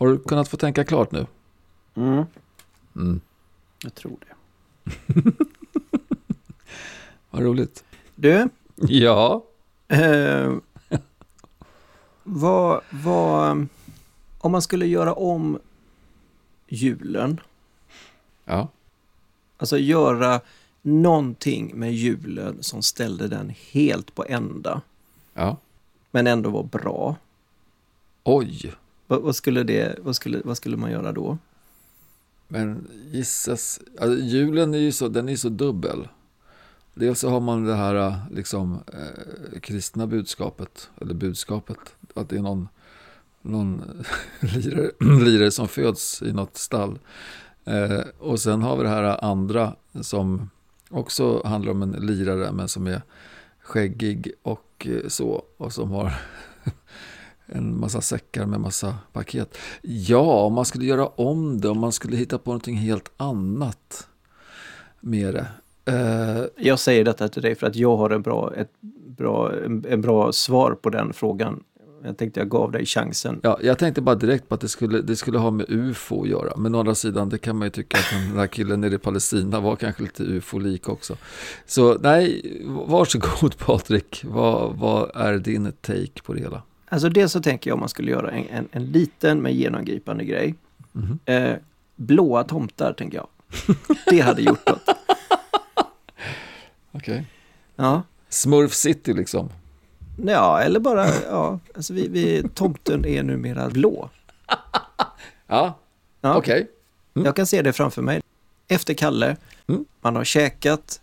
Har du kunnat få tänka klart nu? Mm. Mm. Jag tror det. Vad roligt. Du, Ja. eh, vad, vad, om man skulle göra om julen, Ja. alltså göra någonting med julen som ställde den helt på ända, Ja. men ändå var bra. Oj. Vad, vad, skulle, det, vad, skulle, vad skulle man göra då? Men gissas, alltså, julen är ju så, den är så dubbel. Dels så har man det här äh, liksom, eh, kristna budskapet, eller budskapet, att det är någon, någon lirare, lirare som föds i något stall. Eh, och sen har vi det här andra som också handlar om en lirare men som är skäggig och så. Och som har en massa säckar med massa paket. Ja, om man skulle göra om det, om man skulle hitta på någonting helt annat med det. Eh, Jag säger detta till dig för att jag har en bra, ett bra, en, en bra svar på den frågan. Jag tänkte jag gav dig chansen. ja, jag tänkte bara direkt på att det skulle, det skulle ha med UFO att göra. Men å andra sidan, det kan man ju tycka att den där killen nere i Palestina var kanske lite UFO-lik också. Så nej, varsågod Patrik. Vad, vad är din take på det hela? Alltså dels så tänker jag om man skulle göra en, en, en liten men genomgripande grej. Mhm. Eh, blåa tomtar tänker jag. Det hade gjort något. Okej. Ja, Smurf City liksom. ja eller bara, ja, alltså vi, vi, tomten är numera blå. Ja, Ja, okej. Mm. Jag kan se det framför mig. Efter Kalle, Mm. man har käkat.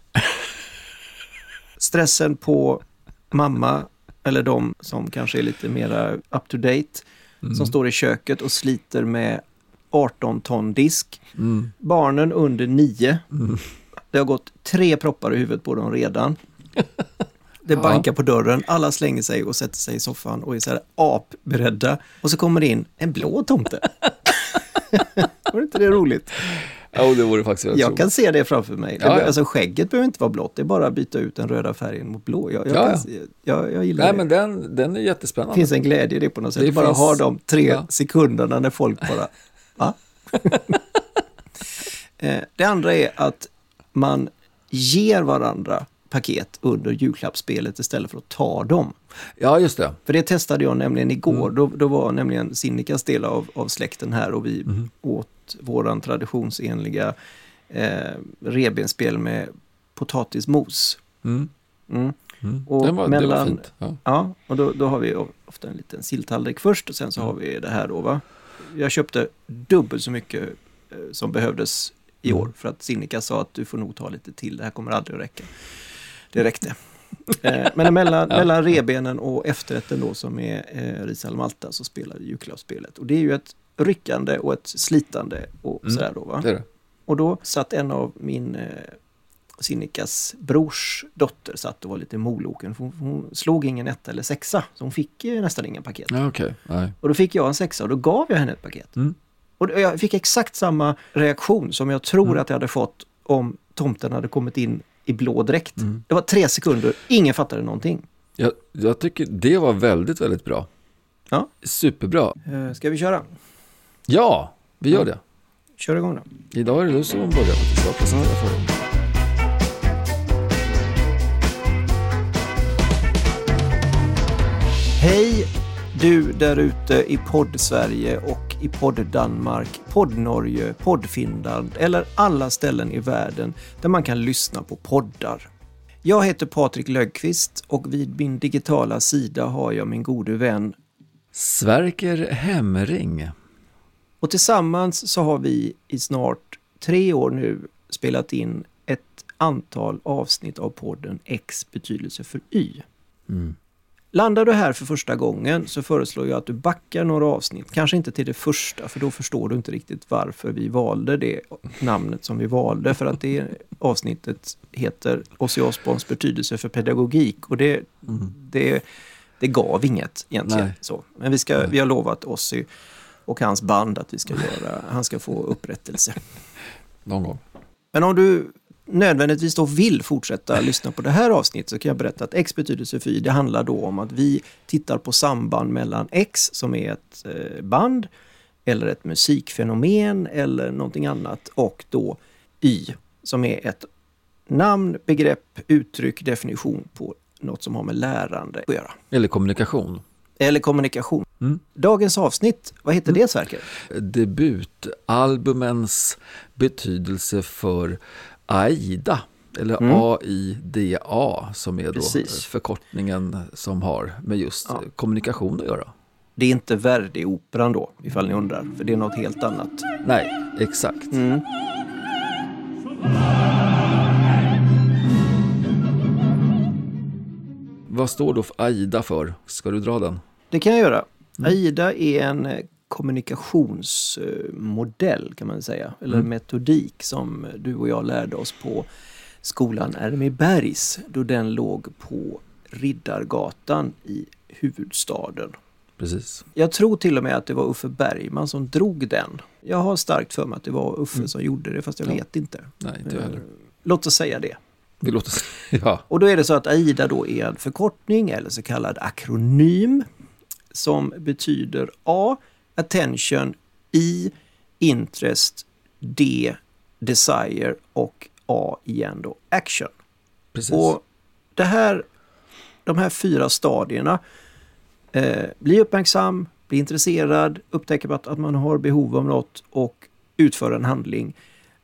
Stressen på mamma, eller de som kanske är lite mera up to date, Mm. som står i köket och sliter med 18 ton disk. Mm. Barnen under 9. Mm. Det har gått tre proppar i huvudet på dem redan. Det Ja. bankar på dörren, alla slänger sig och sätter sig i soffan och är så här apberedda. Och så kommer det in en blå tomte. Var inte det roligt? Ja, det vore faktiskt Jag kan se det framför mig. Det, Ja, ja. Alltså skägget behöver inte vara blått, det är bara att byta ut den röda färgen mot blå. Jag, jag, Ja, kan, jag, jag gillar Nej, det. men den, den är Det jättespännande. finns en glädje i det på något sätt. Det bara finns- ha de tre ja. sekunderna när folk bara, va? Eh, det andra är att man ger varandra paket under julklappsspelet istället för att ta dem. Ja, just det. För det testade jag nämligen igår. Mm. Då, då var nämligen Sinnikas del av, av släkten här och vi Mhm. åt våran traditionsenliga eh, revbensspjäl med potatismos. Mm. Mm. Mm. Och Den var, det var mellan- fint. Ja. Ja, och då, då har vi ofta en liten silltallrik först och sen så Mm. har vi det här då va. Jag köpte dubbelt så mycket eh, som behövdes i Mm. år för att Sinikka sa att du får nog ta lite till, det här kommer aldrig att räcka. Det räckte. Eh, men mellan, Ja. mellan rebenen och efterrätten då som är eh, ris al malta så spelar vi julklappsspelet. Och det är ju ett ryckande och ett slitande och Mm. sådär då va. Det det. Och då satt en av min eh, Sinnikas brors dotter satt och var lite moloken. Hon, hon slog ingen etta eller sexa, så hon fick nästan ingen paket. Ja. Nej. Och då fick jag en sexa och då gav jag henne ett paket. Mm. Och jag fick exakt samma reaktion som jag tror Mm. att jag hade fått om tomten hade kommit in i blå dräkt. Mm. Det var tre sekunder, ingen fattade någonting. Jag, jag tycker det var väldigt, väldigt bra. Ja. Superbra. Eh, ska vi köra? Ja, vi gör Ja. det. Kör igång då. Idag är det du som börjar faktiskt. Jag presenterar för dig. Hej du där ute i podd-Sverige och i podd-Danmark, podd-Norge, podd-Finland eller alla ställen i världen där man kan lyssna på poddar. Jag heter Patrik Lögqvist och vid min digitala sida har jag min gode vän Sverker Hemring. och tillsammans så har vi i snart tre år nu spelat in ett antal avsnitt av podden X betydelse för Y. Mm. Landar du här för första gången så föreslår jag att du backar några avsnitt. Kanske inte till det första, för då förstår du inte riktigt varför vi valde det namnet som vi valde. För att det avsnittet heter Ozzy Osbournes betydelse för pedagogik. Och det, Mm. det, det gav inget egentligen. Nej. Så. Men vi, ska, vi har lovat Ozzy och hans band att vi ska göra, han ska få upprättelse. Någon gång. Men om du nödvändigtvis då vill fortsätta lyssna på det här avsnittet så kan jag berätta att X betydelse för Y, det handlar då om att vi tittar på samband mellan X som är ett eh, band, eller ett musikfenomen eller någonting annat och då Y som är ett namn, begrepp, uttryck, definition på något som har med lärande att göra. Eller kommunikation. Eller kommunikation. Mm. Dagens avsnitt, vad heter det Sverker? Debutalbumens betydelse för AIDA. Eller Mm. AIDA som är då Precis. förkortningen som har med just Ja. kommunikation att göra. Det är inte Verdi-operan då, ifall ni undrar, för det är något helt annat. Nej, exakt. Mm. Vad står då för AIDA för? Ska du dra den? Det kan jag göra. AIDA är en eh, kommunikationsmodell kan man säga, eller Mm. metodik som du och jag lärde oss på skolan Ermibergs då den låg på Riddargatan i huvudstaden. Precis. Jag tror till och med att det var Uffe Bergman som drog den. Jag har starkt för mig att det var Uffe Mm. som gjorde det, fast jag Ja. vet inte. Nej, inte heller. Eh, Låt oss säga det. Vi låter... Ja. Och då är det så att AIDA då är en förkortning eller så kallad akronym som betyder A. Attention, I. Interest, D. Desire och A igen då Action. Precis. Och det här, de här fyra stadierna, eh, bli uppmärksam, bli intresserad, upptäcka att, att man har behov av något och utföra en handling.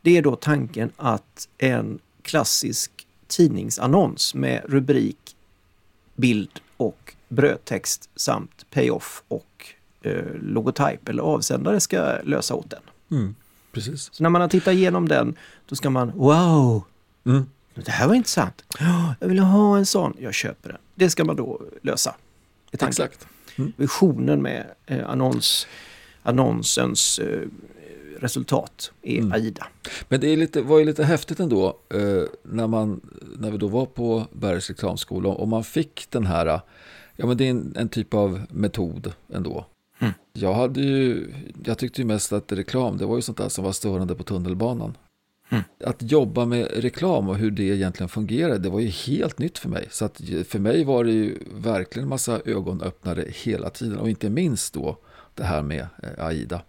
Det är då tanken att en klassisk tidningsannons med rubrik, bild och brödtext samt payoff och logotyp eller avsändare ska lösa åt den. Mm. Precis. Så när man har tittat igenom den, då ska man wow, Mm. det här var intressant. Ja, Jag vill ha en sån. Jag köper den. Det ska man då lösa. Exakt. Visionen med eh, annons, annonsens eh, resultat är Mm. AIDA. Men det är lite, var ju lite häftigt ändå eh, när, man, när vi då var på Bergs reklamskola och man fick den här, ja men det är en, en typ av metod ändå. Mm. Jag, hade ju, jag tyckte ju mest att reklam, det var ju sånt där som var störande på tunnelbanan. Mm. Att jobba med reklam och hur det egentligen fungerar, det var ju helt nytt för mig. Så att för mig var det ju verkligen en massa ögonöppnare hela tiden och inte minst då det här med eh, AIDA.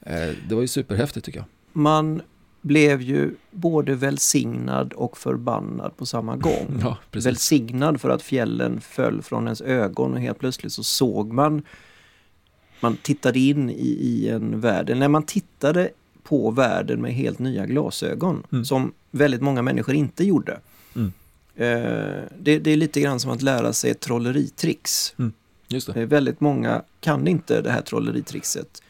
Eh, det var ju superhäftigt tycker jag. Man blev ju både välsignad och förbannad på samma gång. Ja. Välsignad för att fjällen föll från ens ögon och helt plötsligt så såg man man tittade in i, i en värld, när man tittade på världen med helt nya glasögon Mm. som väldigt många människor inte gjorde. Mm. Eh, det, det är lite grann som att lära sig. Just det. Eh, väldigt många kan inte det här trolleritrixet.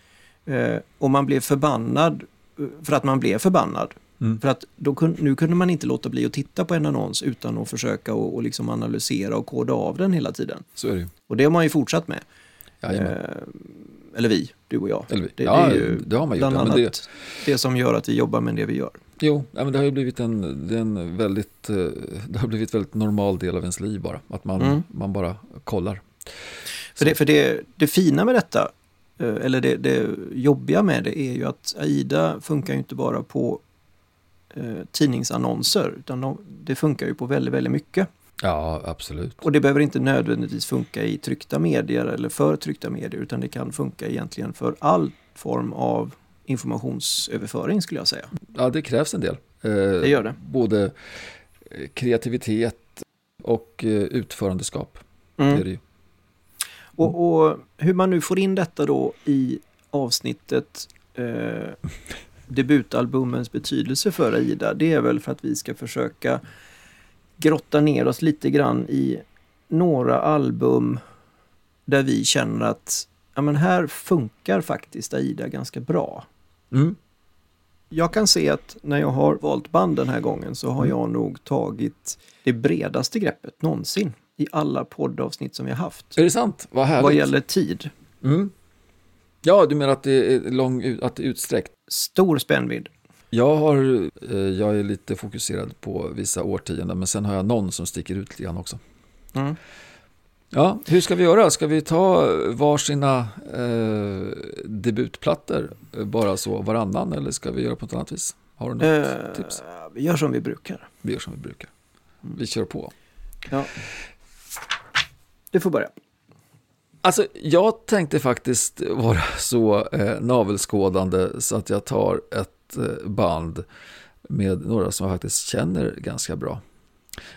Eh, och man blev förbannad eh, för att man blev förbannad. Mm. För att då kun, nu kunde man inte låta bli att titta på en annons utan att försöka och, och liksom analysera och koda av den hela tiden. Det. Och det har man ju fortsatt med. Jajamän. Eh, eller vi, du och jag. Eller, Det, ja, det är ju det har man gjort. bland annat det... det, som gör att vi jobbar med det vi gör. jo, men det har ju blivit en, det en väldigt, eh, det har blivit väldigt normal del av ens liv bara. Att man, Mm. man bara kollar. För, det, för det, det fina med detta, eh, eller det, det jobbiga med det är ju att AIDA funkar ju inte bara på eh, tidningsannonser utan de, det funkar ju på väldigt, väldigt mycket. Ja, absolut. Och det behöver inte nödvändigtvis funka i tryckta medier eller för tryckta medier utan det kan funka egentligen för all form av informationsöverföring skulle jag säga. Ja, det krävs en del. Eh, Det gör det. Både eh, kreativitet och eh, utförandeskap. Det är Mm. det ju. Och, och hur man nu får in detta då i avsnittet eh, debutalbumens betydelse för Aida, det är väl för att vi ska försöka grotta ner oss lite grann i några album där vi känner att ja, men här funkar faktiskt Aida ganska bra. Mm. Jag kan se att när jag har valt band den här gången så har Mm. jag nog tagit det bredaste greppet någonsin i alla poddavsnitt som vi har haft. Är det sant? Vad härligt. Vad gäller tid. Mm. Ja, du menar att det är, lång, att det är utsträckt? Stor spännvidd. Jag, har, eh, jag är lite fokuserad på vissa årtionden, men sen har jag någon som sticker ut lite grann också. Mm. Ja, hur ska vi göra? Ska vi ta varsina eh, debutplattor eh, bara så varannan eller ska vi göra på något annat vis? Har du något Eh, tips? vi gör som vi brukar. Vi gör som vi brukar. Mm. Vi kör på. Ja. Du får börja. Alltså, jag tänkte faktiskt vara så eh, navelskådande så att jag tar ett band med några som jag faktiskt känner ganska bra.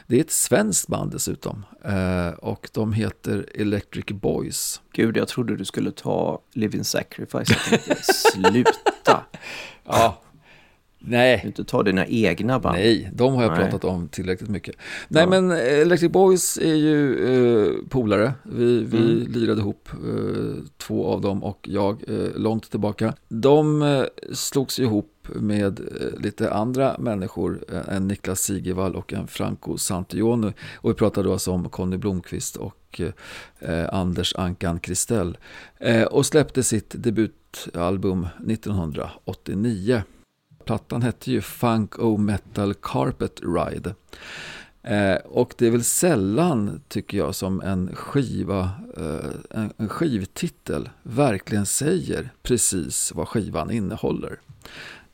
Det är ett svenskt band dessutom eh, och de heter Electric Boys. Gud, jag trodde du skulle ta Living Sacrifice. Sluta! Ja, Nej. Du inte ta dina egna band. Nej, de har jag Nej. pratat om tillräckligt mycket. Nej, ja. men Electric Boys är ju eh, polare. Vi, vi mm. lirade ihop, eh, två av dem och jag, eh, långt tillbaka. De eh, slogs ihop med eh, lite andra människor, eh, en Niklas Sigevall och en Franco Santioni. Och vi pratade alltså om Conny Blomqvist och eh, Anders Ankan Kristell. Eh, och släppte sitt debutalbum 1989. Plattan hette ju Funk O Metal Carpet Ride. Eh, och det är väl sällan, tycker jag, som en skiva, eh, en, en skivtitel verkligen säger precis vad skivan innehåller.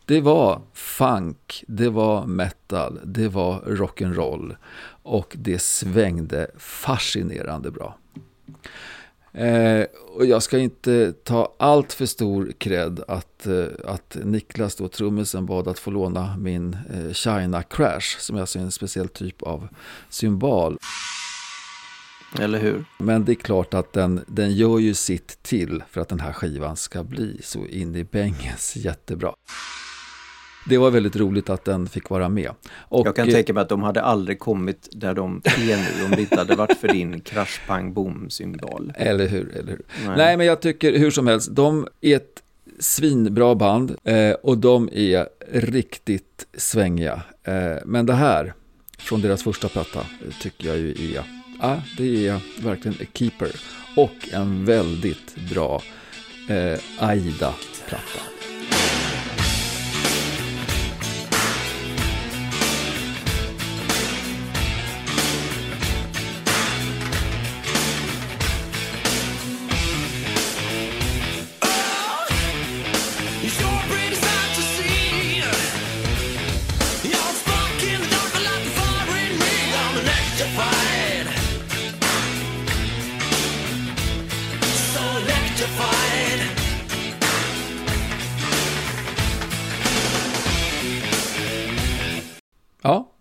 Det var funk, det var metal, det var rock'n'roll och det svängde fascinerande bra. Eh, och jag ska inte ta allt för stor cred att, eh, att Niklas, då, trummisen, bad att få låna min eh, China Crash, som är alltså en speciell typ av symbol. Eller hur? Men det är klart att den, den gör ju sitt till för att den här skivan ska bli så in i bängens jättebra det var väldigt roligt att den fick vara med. Och, jag kan tänka mig att de hade aldrig kommit där de är nu om det inte hade varit för din krasch pang boom symbol. Eller hur, eller hur. Nej. Nej. men jag tycker hur som helst, de är ett svinbra band eh, och de är riktigt svängiga. Eh, men det här, från deras första platta, tycker jag ju är, ja, det är verkligen a keeper. Och en väldigt bra eh, Aida-platta.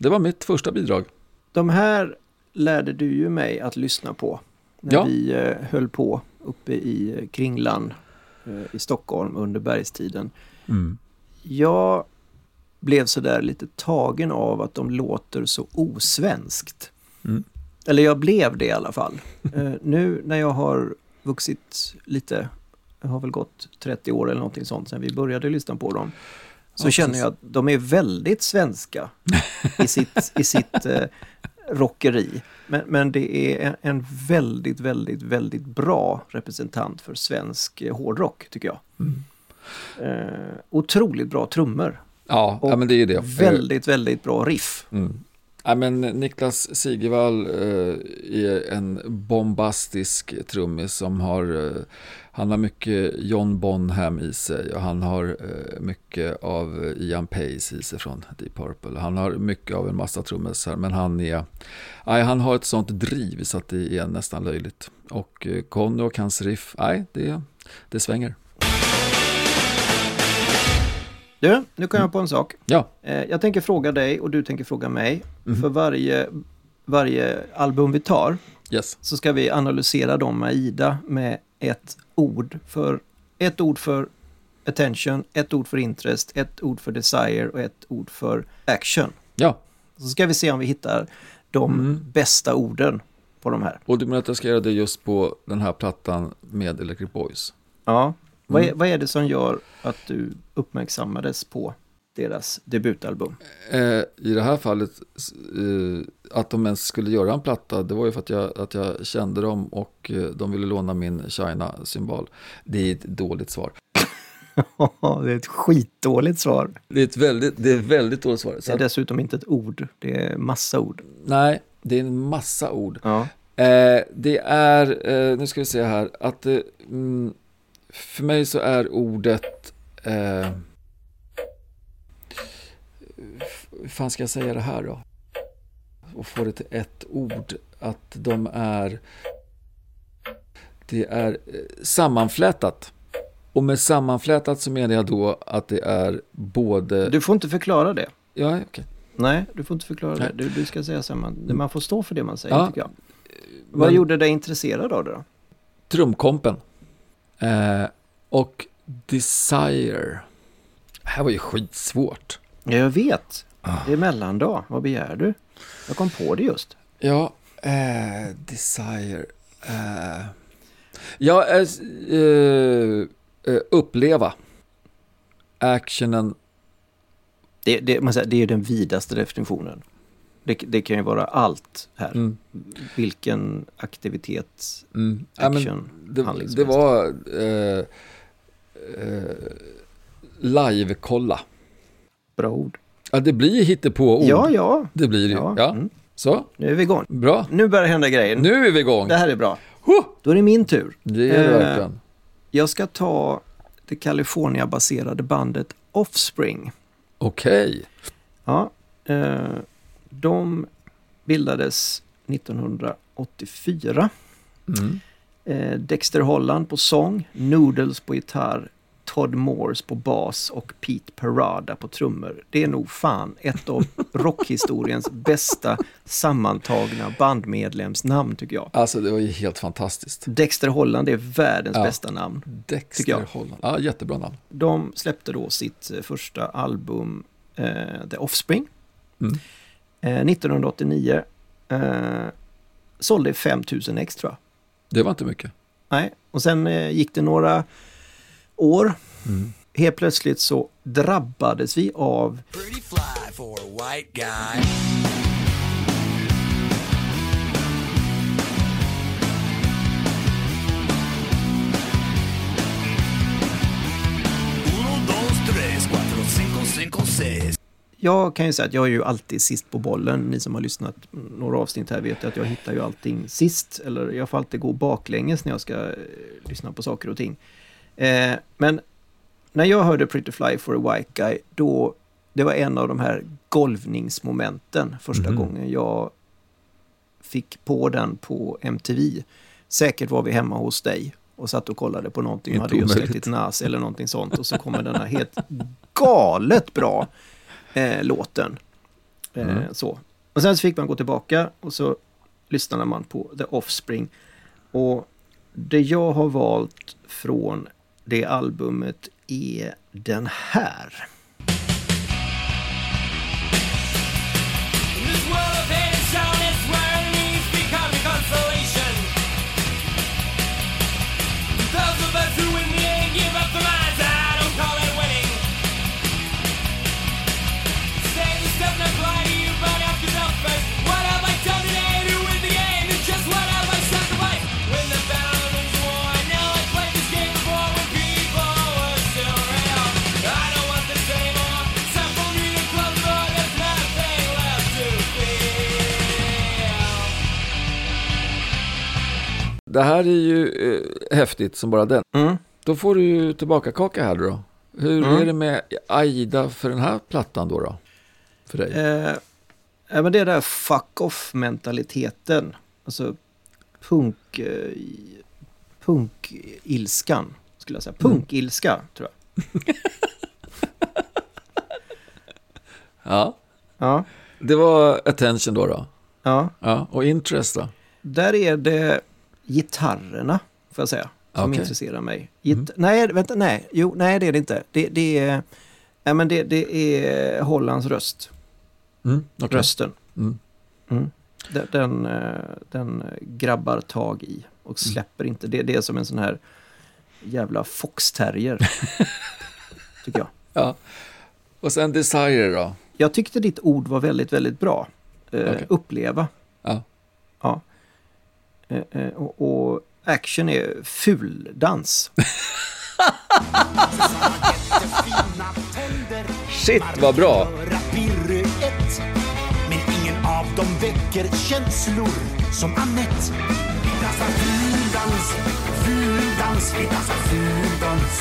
Det var mitt första bidrag. De här lärde du ju mig att lyssna på när ja. vi eh, höll på uppe i eh, Kringlan eh, i Stockholm under bergstiden. Mm. Jag blev sådär lite tagen av att de låter så osvenskt. Mm. Eller jag blev det i alla fall. nu när jag har vuxit lite, jag har väl gått 30 år eller någonting sånt sedan vi började lyssna på dem så ja, känner jag att de är väldigt svenska i sitt, i sitt eh, rockeri. Men, men det är en, en, väldigt, väldigt, väldigt bra representant för svensk eh, hårdrock, tycker jag. Mm. Eh, otroligt bra trummor. Ja, ja, men det är det. Väldigt, väldigt bra riff. Mm. Ja, men Niklas Sigevall eh, är en bombastisk trummis som har eh, han har mycket John Bonham i sig och han har eh, mycket av Ian Pace i sig från Deep Purple. Han har mycket av en massa trummisar men han är, nej, han har ett sånt driv så att det är nästan löjligt. Och eh, Conny och hans riff, nej, det, det svänger. Du, nu kan jag på en sak. Ja. Eh, jag tänker fråga dig och du tänker fråga mig. Mm. För varje, varje album vi tar yes. så ska vi analysera dem med Ida med ett ord för ett ord för attention, ett ord för interest, ett ord för desire och ett ord för action. Ja. Så ska vi se om vi hittar de mm. bästa orden på de här. Och du menar att jag ska göra det just på den här plattan med Electric Boys? Ja. Mm. Vad, är, vad är det som gör att du uppmärksammades på deras debutalbum? Eh, I det här fallet, eh, att de ens skulle göra en platta, det var ju för att jag, att jag kände dem och eh, de ville låna min China-symbol. Det är ett dåligt svar. det är ett skitdåligt svar. Det är ett väldigt, det är väldigt dåligt svar. det är dessutom inte ett ord, det är massa ord. Nej, det är en massa ord. Ja. Det är, nu ska vi se här, att mm, för mig så är ordet eh, hur fan ska jag säga det här då? Och få det till ett ord. Att de är... det är eh, sammanflätat. Och med sammanflätat så menar jag då att det är både... Du får inte förklara det. Ja, okej. Nej, du får inte förklara Nej. det. Du, du ska säga så här, man, man får stå för det man säger Ja. tycker jag. Vad Men- gjorde dig intresserad av det då? Trumkompen. Eh, och Desire. Det här var ju skitsvårt. Ja, jag vet. Ah. Det är mellandag. Vad begär du? Jag kom på det just. Ja, eh, Desire. Eh, ja, eh, eh, eh, uppleva. Actionen. Det, det, man säger, det är den vidaste definitionen. Det, det kan ju vara allt här. Mm, Vilken aktivitet, mm. Ja, action, det, handling som det helst. var eh, eh, live-kolla. Bra ord. Ja, det blir hittepå-ord. Ja, ja. Det blir det ja. Ja. Mm. Så, Nu är vi igång. bra. Nu börjar det hända grejer. Nu är vi igång. Det här är bra. Huh! Då är det min tur. Det är det Eh, verkligen. Jag ska ta det California-baserade bandet Offspring. Okej. Ja, eh, de bildades 1984. Mm. Eh, Dexter Holland på sång, Noodles på gitarr, Todd Morse på bas och Pete Parada på trummor. Det är nog fan ett av rockhistoriens bästa sammantagna bandmedlemsnamn tycker jag. Alltså det var ju helt fantastiskt. Dexter Holland är världens Ja. bästa namn. Dexter jag. Holland. Ja, jättebra namn. De släppte då sitt eh, första album eh, The Offspring Mm. eh, 1989. Eh, sålde 5000 extra. Det var inte mycket. Nej, och sen eh, gick det några år. Mm. Helt plötsligt så drabbades vi av. Jag kan ju säga att jag är ju alltid sist på bollen. Ni som har lyssnat några avsnitt här vet ju att jag hittar ju allting sist. Eller jag får alltid gå baklänges när jag ska eh, lyssna på saker och ting. Eh, men när jag hörde Pretty Fly for a White Guy, då det var en av de här golvningsmomenten första Mhm. gången jag fick på den på MTV. Säkert var vi hemma hos dig och satt och kollade på någonting och Inte hade just släppt nas eller någonting sånt och så kommer den här helt galet bra eh, låten. Eh, Mm. så. Och sen så fick man gå tillbaka och så lyssnade man på The Offspring. Och det jag har valt från det albumet är den här. Det här är ju eh, häftigt som bara den. Mm. Då får du ju tillbaka kaka här då. Hur Mm. är det med Aida för den här plattan då? då? För dig? Eh, men det är där fuck off-mentaliteten. Alltså punk... Eh, punk-ilskan, skulle jag säga. Punk-ilska, tror jag. Ja. Ja, Det var attention då då. ja. Ja. Och interest då? Där är det gitarrerna, får jag säga, som. Mm. intresserar mig. Git- Nej, vänta, nej, jo, nej det är det inte. Det, det är, nej, men det, det är Hollands röst, Mm. okej. rösten. Mm. Mm. Den, den, eh, den grabbar tag i och släpper inte. Det, det är som en sån här jävla foxterrier, tycker jag. Ja. Och sen Desire då? Jag tyckte ditt ord var väldigt, väldigt bra. Eh, Okej. Uppleva. Ja. Eh, eh, och, och action är fuldans. Shit vad bra! Men ingen av dem väcker känslor som Annette. Vi dansar fuldans, fuldans, vi dansar fuldans,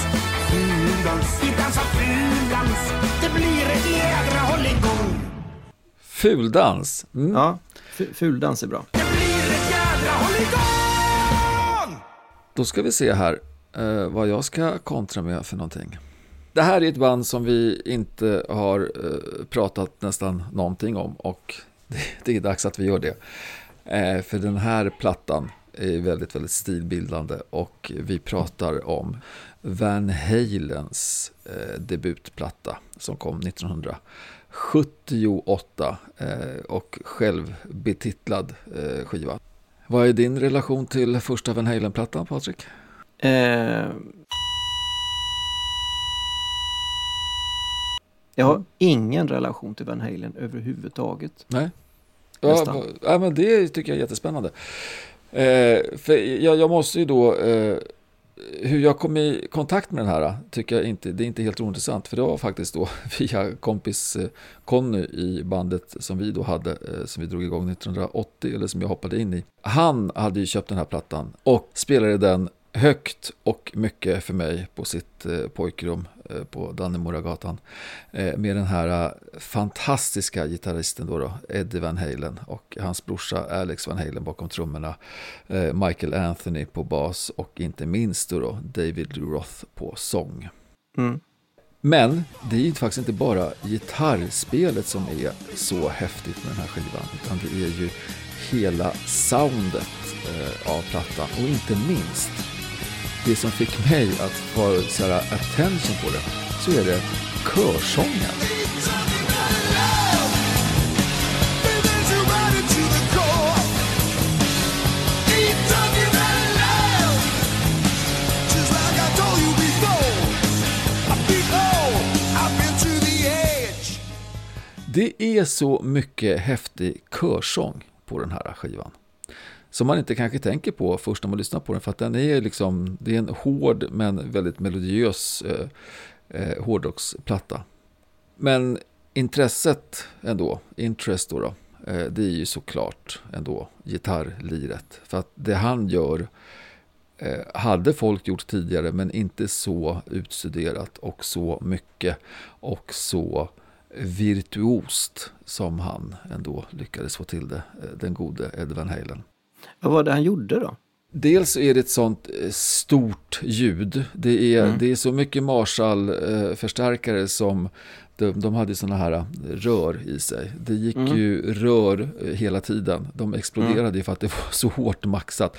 fuldans. Vi dansar fuldans, det blir ett jädra hålligång. Fuldans. Mm. Ja, fu- fuldans är bra. Då ska vi se här eh, vad jag ska kontra med för någonting. Det här är ett band som vi inte har eh, pratat nästan någonting om och det, det är dags att vi gör det. Eh, för den här plattan är väldigt, väldigt stilbildande och vi pratar om Van Halens eh, debutplatta som kom 1978 eh, och självbetitlad eh, skiva. Vad är din relation till första Van Halen-plattan, Patrik? Eh, jag har ingen relation till Van Halen överhuvudtaget. Nej. Ja, ja, men det tycker jag är jättespännande. Eh, för jag, jag måste ju då, eh, hur jag kom i kontakt med den här tycker jag inte, det är inte helt ointressant. För det var faktiskt då via kompis eh, Conny i bandet som vi då hade, eh, som vi drog igång 1980, eller som jag hoppade in i. Han hade ju köpt den här plattan och spelade den högt och mycket för mig på sitt eh, pojkrum eh, på Dannemoragatan. Eh, med den här fantastiska gitarristen då, då, Eddie Van Halen och hans brorsa Alex Van Halen bakom trummorna. Michael Anthony på bas och inte minst då, då David Roth på sång. Mm. Men det är ju faktiskt inte bara gitarrspelet som är så häftigt med den här skivan, utan det är ju hela soundet av plattan och inte minst det som fick mig att få så här, attention på det, så är det körsången. Det är så mycket häftig körsång på den här skivan. Som man inte kanske tänker på först när man lyssnar på den. För att den är liksom, det är en hård men väldigt melodiös eh, eh, hårdrocksplatta. Men intresset ändå, interest då, då eh, det är ju såklart ändå gitarrliret. För att det han gör eh, hade folk gjort tidigare men inte så utstuderat och så mycket och så virtuost som han ändå lyckades få till det, eh, den gode Ed Van Halen. Vad var det han gjorde då? Dels är det ett sånt eh, stort ljud. Det är, Mm. det är så mycket Marshall-förstärkare som de, de hade såna här eh, rör i sig. Det gick Mm. ju rör eh, hela tiden. De exploderade ju för att det var så hårt maxat.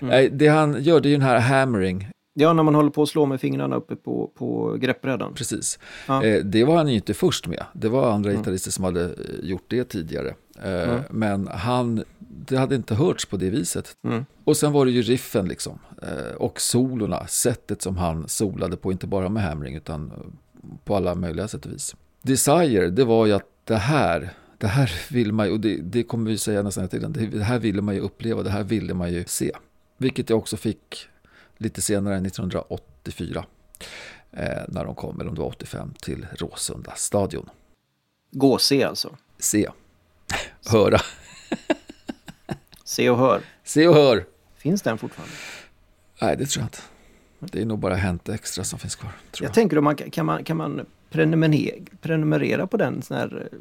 Mm. Det han gör det är ju den här hammering. Ja, när man håller på att slå med fingrarna uppe på, på greppbrädan. Precis. Ja. Eh, det var han ju inte först med. Det var andra Mm. gitarrister som hade eh, gjort det tidigare. Eh, Mm. Men han, det hade inte hörts på det viset. Mm. Och sen var det ju riffen liksom. Eh, och solorna, sättet som han solade på, inte bara med hammering utan på alla möjliga sätt och vis. Desire, det var ju att det här, det här vill man ju, och det, det kommer vi säga nästan hela tiden, det här ville man ju uppleva, det här ville man ju se. Vilket jag också fick lite senare, 1984. Eh, när de kom, eller om det var 85, till Råsunda stadion. Gå och se alltså. Se, höra, Se och hör. se och hör. Finns den fortfarande? Nej, det tror jag inte. Det är nog bara Hänt Extra som finns kvar. Tror Jag jag. tänker om man kan man, kan man prenumerera, prenumerera på den sån här, eh,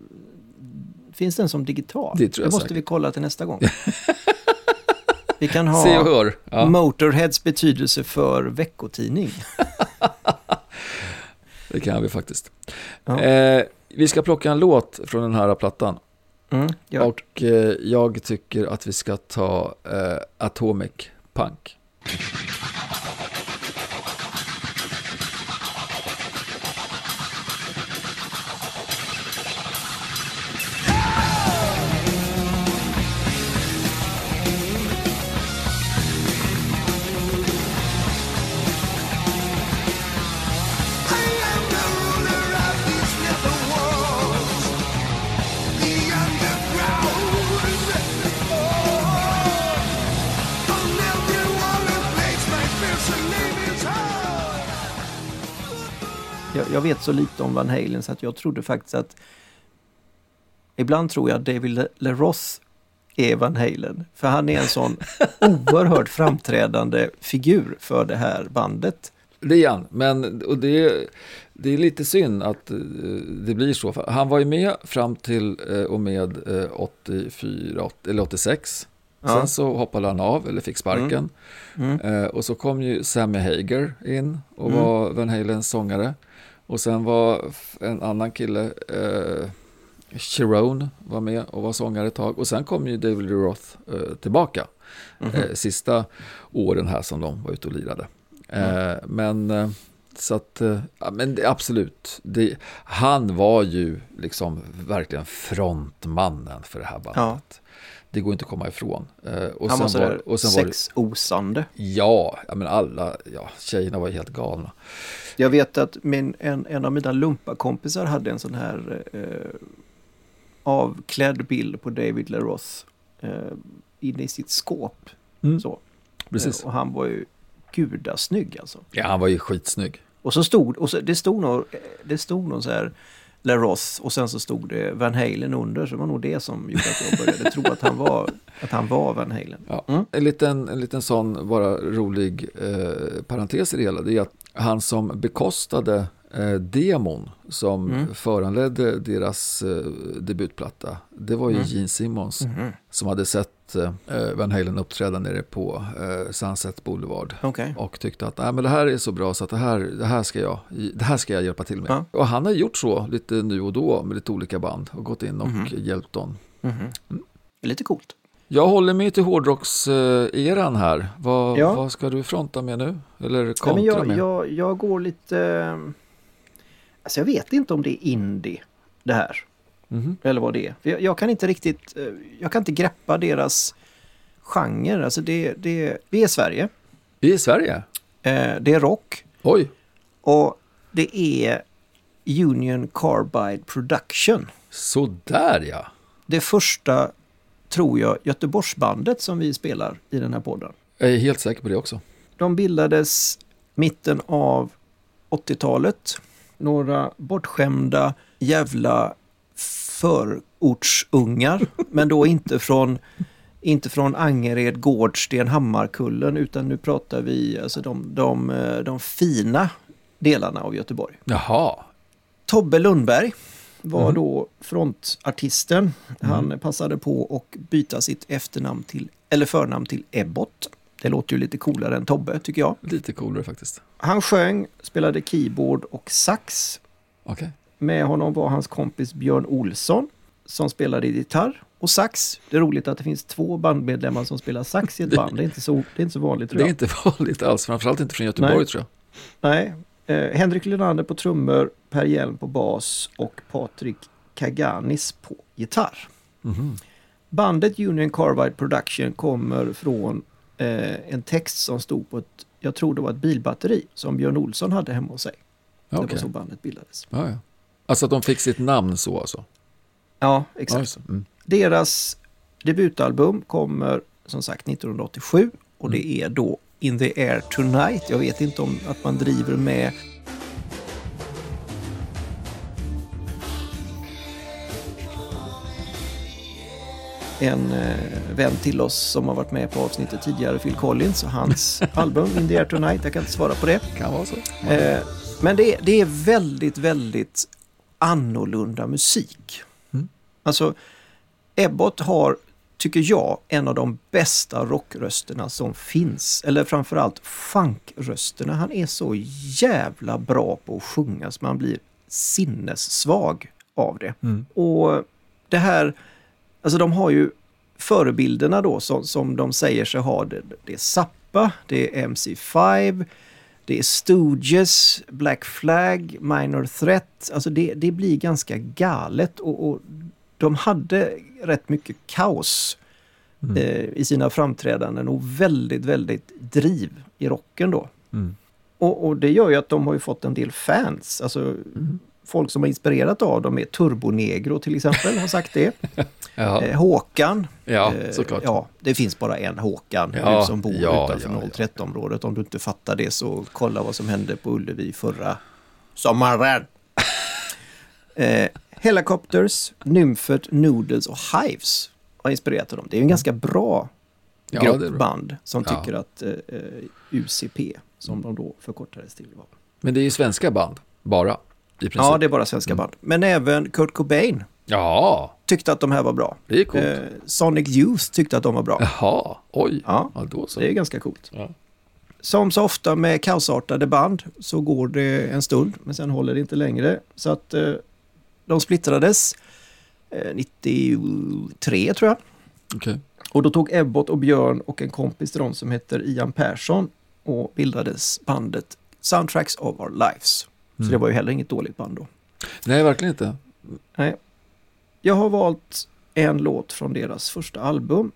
Finns den som digital? Det tror jag måste säkert. vi kolla till nästa gång. vi kan ha Se och hör. Ja. Motorheads betydelse för veckotidning. Det kan vi faktiskt. Ja. Eh, vi ska plocka en låt från den här plattan. Mm, ja. Och eh, jag tycker att vi ska ta eh, Atomic Punk. Jag, jag vet så lite om Van Halen så att jag trodde faktiskt att Ibland tror jag att David Le- LeRoth är Van Halen. För han är en sån oerhört framträdande figur för det här bandet. Det är han, men och det, det är lite synd att eh, det blir så. Han var ju med fram till eh, och med eh, 84, åt- eller 86. Ja. Sen så hoppade han av, eller fick sparken. Mm. Eh, och så kom ju Sammy Hager in och Mm. var Van Halens sångare. Och sen var en annan kille, eh, Sharon, var med och var sångare ett tag. Och sen kom ju David Lee Roth eh, tillbaka. Mhm. Eh, sista åren här som de var ute och lirade. Eh, Men eh, så att, eh, ja, men det, absolut. Det, han var ju liksom verkligen frontmannen för det här bandet. Det går inte att komma ifrån. Eh, Och Han var sen var, sådär sexosande. Ja, ja men alla, ja, tjejerna var helt galna. Jag vet att min, en, en av mina lumparkompisar hade en sån här eh, avklädd bild på David LeRoth eh, inne i sitt skåp. Mm. Så. Precis. Eh, och han var ju gudasnygg alltså. Ja, han var ju skitsnygg. Och så stod, och så, det stod nog, det stod någon så här LaRoth och sen så stod det Van Halen under. Så det var nog det som gjorde att jag började tro att han var, att han var Van Halen. Ja. Mm. En, liten, en liten sån bara rolig eh, parentes i det hela. Det är att han som bekostade eh, demon som Mm. föranledde deras eh, debutplatta. Det var ju Mm. Gene Simmons Mhm. som hade sett eh, Van Halen uppträda nere på eh, Sunset Boulevard. Okej. Och tyckte att Nej, men det här är så bra så att det här, det, här ska jag, det här ska jag hjälpa till med. Ja. Och han har gjort så lite nu och då med lite olika band och gått in och Mhm. hjälpt dem. Mhm. Det är Lite coolt. Jag håller mig till hårdrockseran här. Vad, Ja. vad ska du fronta med nu? Eller kontra men jag, med? jag, jag går lite... eh, Alltså jag vet inte om det är indie det här. Mhm. Eller vad det är. Jag, jag kan inte riktigt... eh, Jag kan inte greppa deras genre. Alltså det, det, vi är Sverige. Vi är Sverige? Eh, Det är rock. Oj, Och det är Union Carbide Production. så där ja. Det första, tror jag, Göteborgsbandet som vi spelar i den här podden. Jag är helt säker på det också. De bildades mitten av 80-talet. Några bortskämda jävla förortsungar. men då inte från, inte från Angered, Gårdsten, Hammarkullen. Utan nu pratar vi alltså de, de, de fina delarna av Göteborg. Jaha, Tobbe Lundberg var Mhm. då frontartisten. Han passade på att byta sitt efternamn till, eller förnamn till Ebbot. Det låter ju lite coolare än Tobbe tycker jag. lite coolare faktiskt. Han sjöng, spelade keyboard och sax. Okej. Med honom var hans kompis Björn Olsson som spelade gitarr och sax. Det är roligt att det finns två bandmedlemmar som spelar sax i ett band. Det är inte så, det är inte så vanligt tror Det är jag. inte vanligt alls, framförallt inte från Göteborg Nej. tror jag. Nej. Eh, Henrik Lynander på trummor, Per Hjelm på bas och Patrik Kaganis på gitarr. Mhm. Bandet Union Carbide Production kommer från eh, en text som stod på ett, jag tror det var ett bilbatteri som Björn Olsson hade hemma hos sig. Ja, Det var så bandet bildades. Ja, ja. Alltså att de fick sitt namn så alltså? Ja, exakt. det. mm. Deras debutalbum kommer som sagt 1987 och Mm. det är då In the Air Tonight. Jag vet inte om att man driver med en eh, vän till oss som har varit med på avsnittet tidigare, Phil Collins, och hans album In the Air Tonight. Jag kan inte svara på det. Kan vara så. Eh, men det, är- det är väldigt, väldigt annorlunda musik. Mm. Alltså, Ebbot har, tycker jag, en av de bästa rockrösterna som finns. Eller framförallt funkrösterna. Han är så jävla bra på att sjunga så man blir sinnessvag av det. Mm. Och det här, alltså de har ju förebilderna då som, som de säger sig ha. Det, det är Zappa, det är MC5, det är Stooges, Black Flag, Minor Threat. Alltså det, det blir ganska galet och, och de hade rätt mycket kaos Mm. eh, i sina framträdanden och väldigt, väldigt driv i rocken då. Mm. Och, och det gör ju att de har ju fått en del fans. Alltså Mm. folk som har inspirerat av dem är Turbonegro till exempel, har sagt det. Ja, Eh, Håkan. ja eh, såklart. Ja, det finns bara en Håkan Ja, som bor ja, utanför ja, ja. 013-området. Om du inte fattar det så kolla vad som hände på Ullevi förra sommaren. eh, Helicopters, Nymfet, Noodles och Hives har inspirerat dem. Det är en ganska bra Ja, grupp band som Ja. tycker att eh, eh, UCP, som de då förkortades till, var. Men det är ju svenska band, bara. Ja, det är bara svenska Mm. band. Men även Kurt Cobain Ja, tyckte att de här var bra. det är coolt. Eh, Sonic Youth tyckte att de var bra. Jaha, oj. Ja, Ja, då så. det är ganska coolt. Ja. Som så ofta med kaosartade band så går det en stund, men sen håller det inte längre. Så att eh, de splittrades eh, 93 tror jag. Okej. Och då tog Ebbot och Björn och en kompis till dem som heter Ian Persson och bildades bandet Soundtracks of Our Lives. Så Mm. det var ju heller inget dåligt band då. Nej, verkligen inte. Nej. Jag har valt en låt från deras första album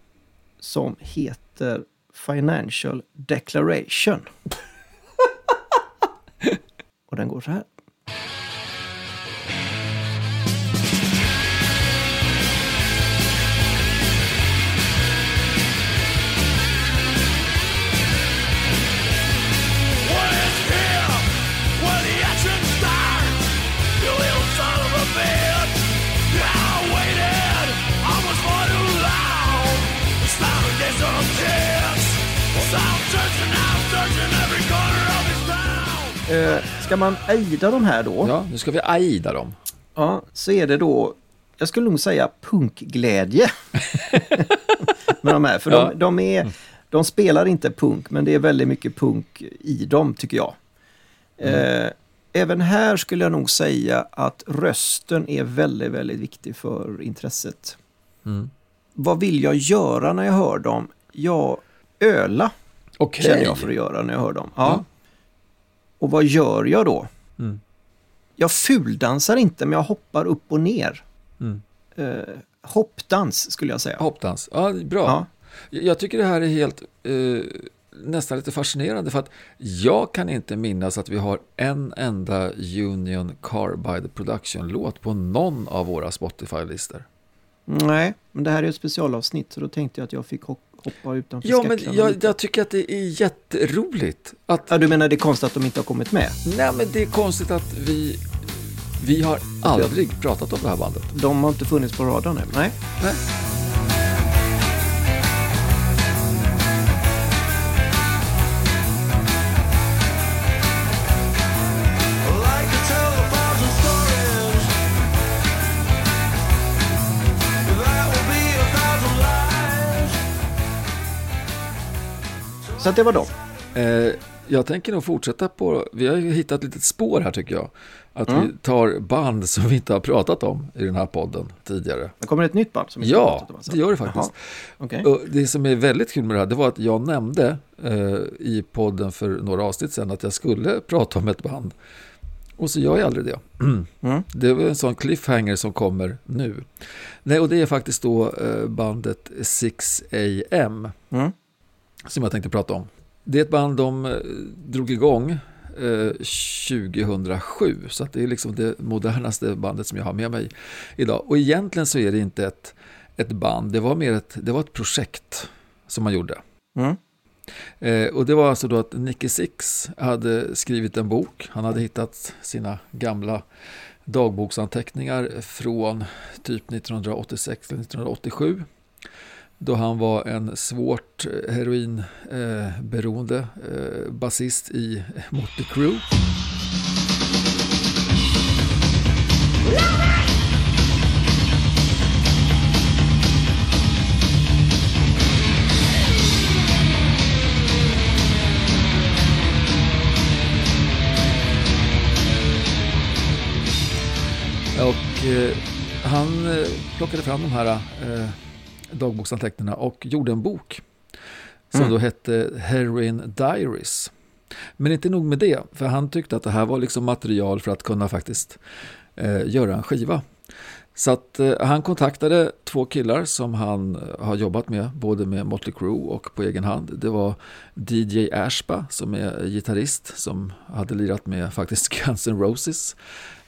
som heter Financial Declaration. och den går så här. Ska man ejda de här då? Ja, nu ska vi aida dem. Ja, så är det då, jag skulle nog säga punkglädje. med de här, för Ja. de, de, är, de spelar inte punk, men det är väldigt mycket punk i dem tycker jag. Eh, även här skulle jag nog säga att rösten är väldigt, väldigt viktig för intresset. Mm. Vad vill jag göra när jag hör dem? Ja, öla Okej. känner jag för att göra när jag hör dem. Ja. Ja. Och vad gör jag då? Mm. Jag fuldansar inte, men jag hoppar upp och ner. Mm. Eh, hoppdans skulle jag säga. Hoppdans. Ja, bra. Ja. Jag tycker det här är helt eh, nästan lite fascinerande för att jag kan inte minnas att vi har en enda Union Carbide Production-låt på någon av våra Spotify-listor. Nej, men det här är ett specialavsnitt så då tänkte jag att jag fick hop- hoppa utanför Ja, men jag, jag tycker att det är jätteroligt att... Ja, du menar det är konstigt att de inte har kommit med? Nej, men det är konstigt att vi... Vi har aldrig pratat om det här bandet. De har inte funnits på radarn än. Nej. Nej. Så att det var dem. Eh, jag tänker nog fortsätta på... Vi har ju hittat ett litet spår här tycker jag. Att vi tar band som vi inte har pratat om i den här podden tidigare. Det kommer ett nytt band som vi Ja, prata om, alltså. det gör det faktiskt. Jaha, Okej. Och det som är väldigt kul med det här, det var att jag nämnde eh, i podden för några avsnitt sedan att jag skulle prata om ett band. Och så gör jag aldrig det. Mm. Det var en sån cliffhanger som kommer nu. Nej, och det är faktiskt då eh, bandet 6AM Mm. Som jag tänkte prata om. Det är ett band de eh, drog igång eh, 2007, så att det är liksom det modernaste bandet som jag har med mig idag. Och egentligen så är det inte ett, ett band, det var mer ett, det var ett projekt som man gjorde. Mm. Eh, och det var alltså då att Nicky Six hade skrivit en bok. Han hade hittat sina gamla dagboksanteckningar från typ 1986 eller 1987. Då han var en svårt heroinberoende eh, eh, eh, basist i Motley Crue. Och eh, han eh, plockade fram de här eh, dagboksanteckningarna och gjorde en bok. Som Mm. då hette Heroin Diaries. Men inte nog med det, för han tyckte att det här var liksom material för att kunna faktiskt eh, göra en skiva. Så att eh, han kontaktade två killar som han eh, har jobbat med, både med Motley Crue och på egen hand. Det var DJ Ashba som är gitarrist som hade lirat med faktiskt Guns N' Roses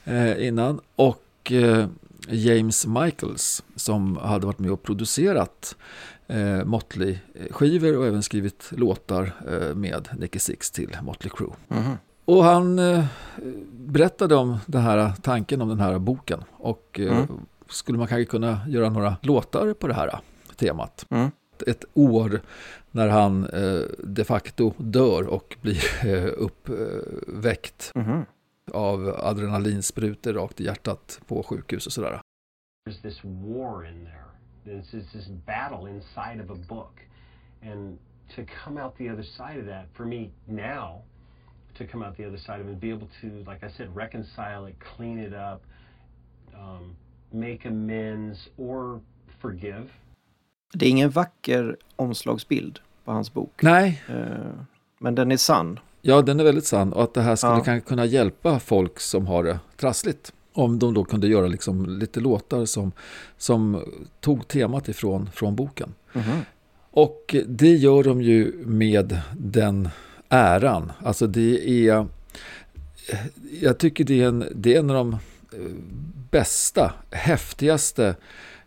eh, innan. Och eh, James Michaels som hade varit med och producerat eh, Motley-skivor och även skrivit låtar eh, med Nicky Six till Motley Crue. Mhm. Och han eh, berättade om den här tanken om den här boken och eh, Mm. skulle man kanske kunna göra några låtar på det här temat. Mm. Ett år när han eh, de facto dör och blir eh, uppväckt Mhm. Av adrenalinsprutor rakt i hjärtat på sjukhus och sådär. this war in there. There's this, this battle inside of a book. And to come out the other side of that, for me now, to come out the other side of it and be able to, like I said, reconcile it, clean it up, um, make amends, or forgive. Det är ingen vacker omslagsbild på hans bok. Nej, Eh, Men den är sann. Ja den är väldigt sann och att det här skulle Ja. kunna hjälpa folk som har det trassligt. Om de då kunde göra liksom lite låtar som, som tog temat ifrån från boken. Mhm. Och det gör de ju med den äran. Alltså det är... Jag tycker det är en, det är en av de eh, bästa, häftigaste,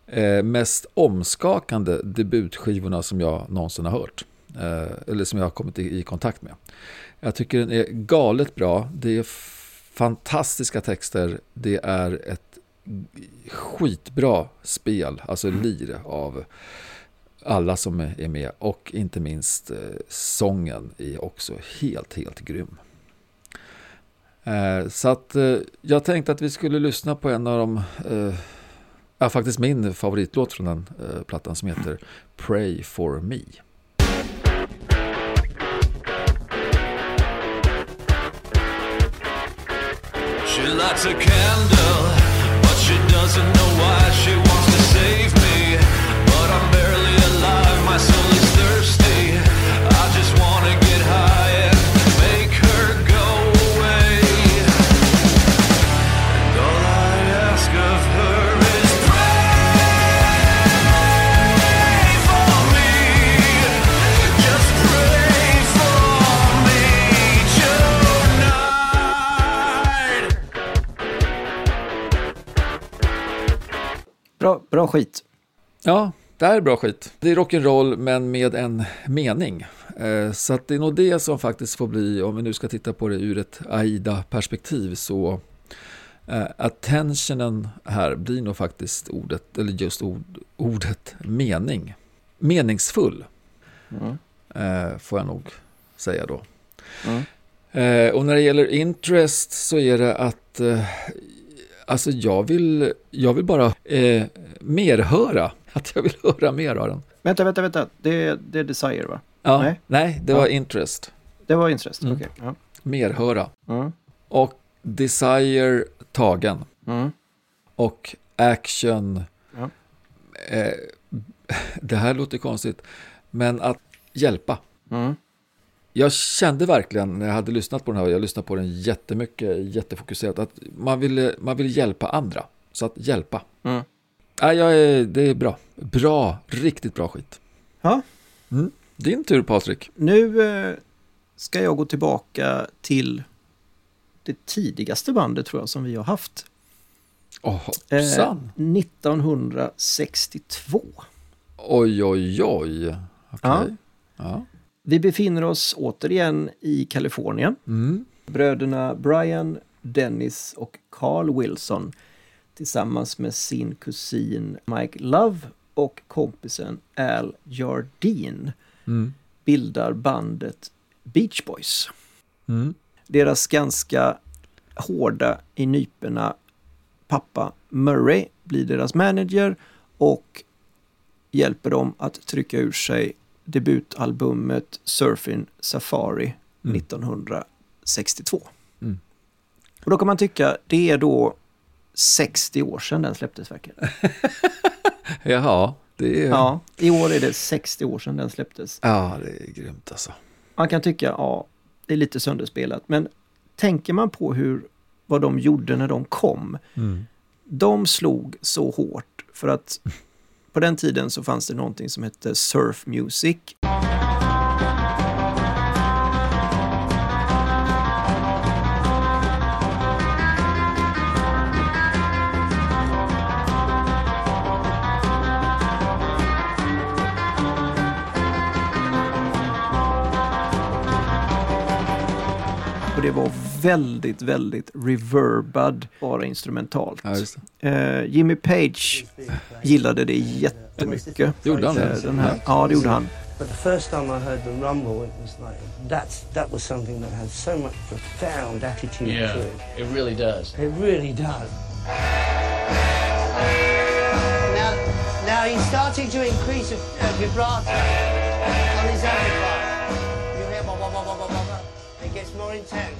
eh, mest omskakande debutskivorna som jag någonsin har hört. Eh, eller som jag har kommit i, i kontakt med. Jag tycker den är galet bra. Det är fantastiska texter. Det är ett skitbra spel, alltså lir av alla som är med och inte minst eh, sången är också helt, helt grym. Eh, så att eh, jag tänkte att vi skulle lyssna på en av de, ja faktiskt min favoritlåt från den plattan som heter Pray for me. She lights a candle, but she doesn't know why she wants to save me. Bra, bra skit. Ja, det här är bra skit. Det är rock'n'roll men med en mening. Eh, Så att det är nog det som faktiskt får bli, om vi nu ska titta på det ur ett AIDA-perspektiv, så eh, attentionen här blir nog faktiskt ordet, eller just ord, ordet mening. Meningsfull, Mm. eh, får jag nog säga då. Mm. Och när det gäller interest så är det att alltså jag vill, jag vill bara eh, mer höra. Att jag vill höra mer av den. Vänta, vänta, vänta. Det, det är Desire va? Ja, Nej. nej. det var Ja. interest. Det var Interest? Mm. Okej. Ja. Mer höra. Mm. Och desire tagen. Mm. Och action. Ja. Eh, det här låter konstigt. Men att hjälpa. Mm. Jag kände verkligen när jag hade lyssnat på den här, jag lyssnade på den jättemycket, jättefokuserat, att man vill, man vill hjälpa andra. Så att hjälpa. Mm. Nej, jag är, det är bra. Bra, riktigt bra skit. Ja. Mm. Din tur Patrik. Nu eh, ska jag gå tillbaka till det tidigaste bandet tror jag som vi har haft. Åh, Eh, hoppsan. 1962. Oj, oj, oj. Okej. Ja. Ja. Vi befinner oss återigen i Kalifornien. Mm. Bröderna Brian, Dennis och Carl Wilson tillsammans med sin kusin Mike Love och kompisen Al Jardine Mm. bildar bandet Beach Boys. Mm. Deras ganska hårda i nyporna pappa Murray blir deras manager och hjälper dem att trycka ur sig debutalbumet Surfing Safari Mm. 1962. Mm. Och då kan man tycka det är då 60 år sedan den släpptes verkligen. Jaha, det är, ja. Ja, i år är det 60 år sedan den släpptes. det är grymt alltså. Man kan tycka, ja, det är lite sönderspelat, men tänker man på hur, vad de gjorde när de kom, Mm. de slog så hårt för att på den tiden så fanns det någonting som hette surf music. Och det var väldigt, väldigt reverbad, bara instrumentalt. Ja, just det. Eh, Jimmy Page gillade det jättemycket. Gjorde han det? Den här, ja, det gjorde han. But the first time I heard the rumble, it was like that's that was something that has so much profound attitude Yeah, to it. it really does. It really does. Now he's starting to increase uh, vibrato on his amplifier. You hear blah, blah, blah, blah, blah, blah. It gets more intense.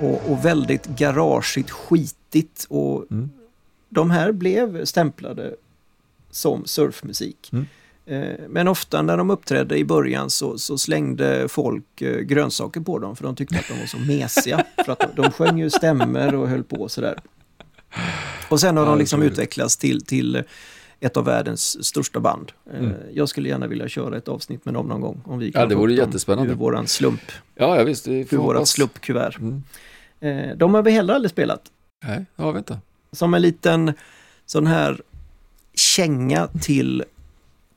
Och, och väldigt garageigt, skitigt. Och De här blev stämplade som surfmusik. Mm. Eh, Men ofta när de uppträdde i början så, så slängde folk eh, grönsaker på dem för de tyckte att de var så mesiga. för att de, de sjöng ju stämmer och höll på sådär. Och sen har Ja, de liksom utvecklats till, till ett av världens största band. Eh, Mm. Jag skulle gärna vilja köra ett avsnitt med dem någon gång. Om vi Ja, kan det få vore jättespännande. Ur våran slump, Ja, ja visst. Vi ur vårat slumpkuvert. Mm. Eh, De har vi heller aldrig spelat. Nej, det har vi inte. Som en liten sån här känga till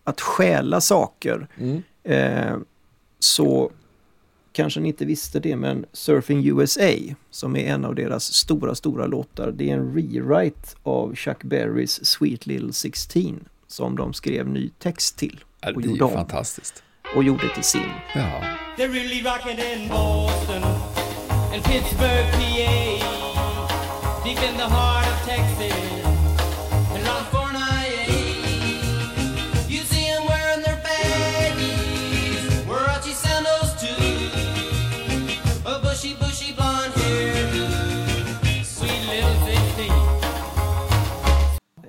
att stjäla saker. Mm. Eh, så kanske ni inte visste det, men Surfing USA, som är en av deras stora, stora låtar, det är en rewrite av Chuck Berrys Sweet Little 16 som de skrev ny text till och det är gjorde fantastiskt. och gjorde till sin. Ja. They're really rocking in Boston and Pittsburgh, PA. Deep in the heart of Texas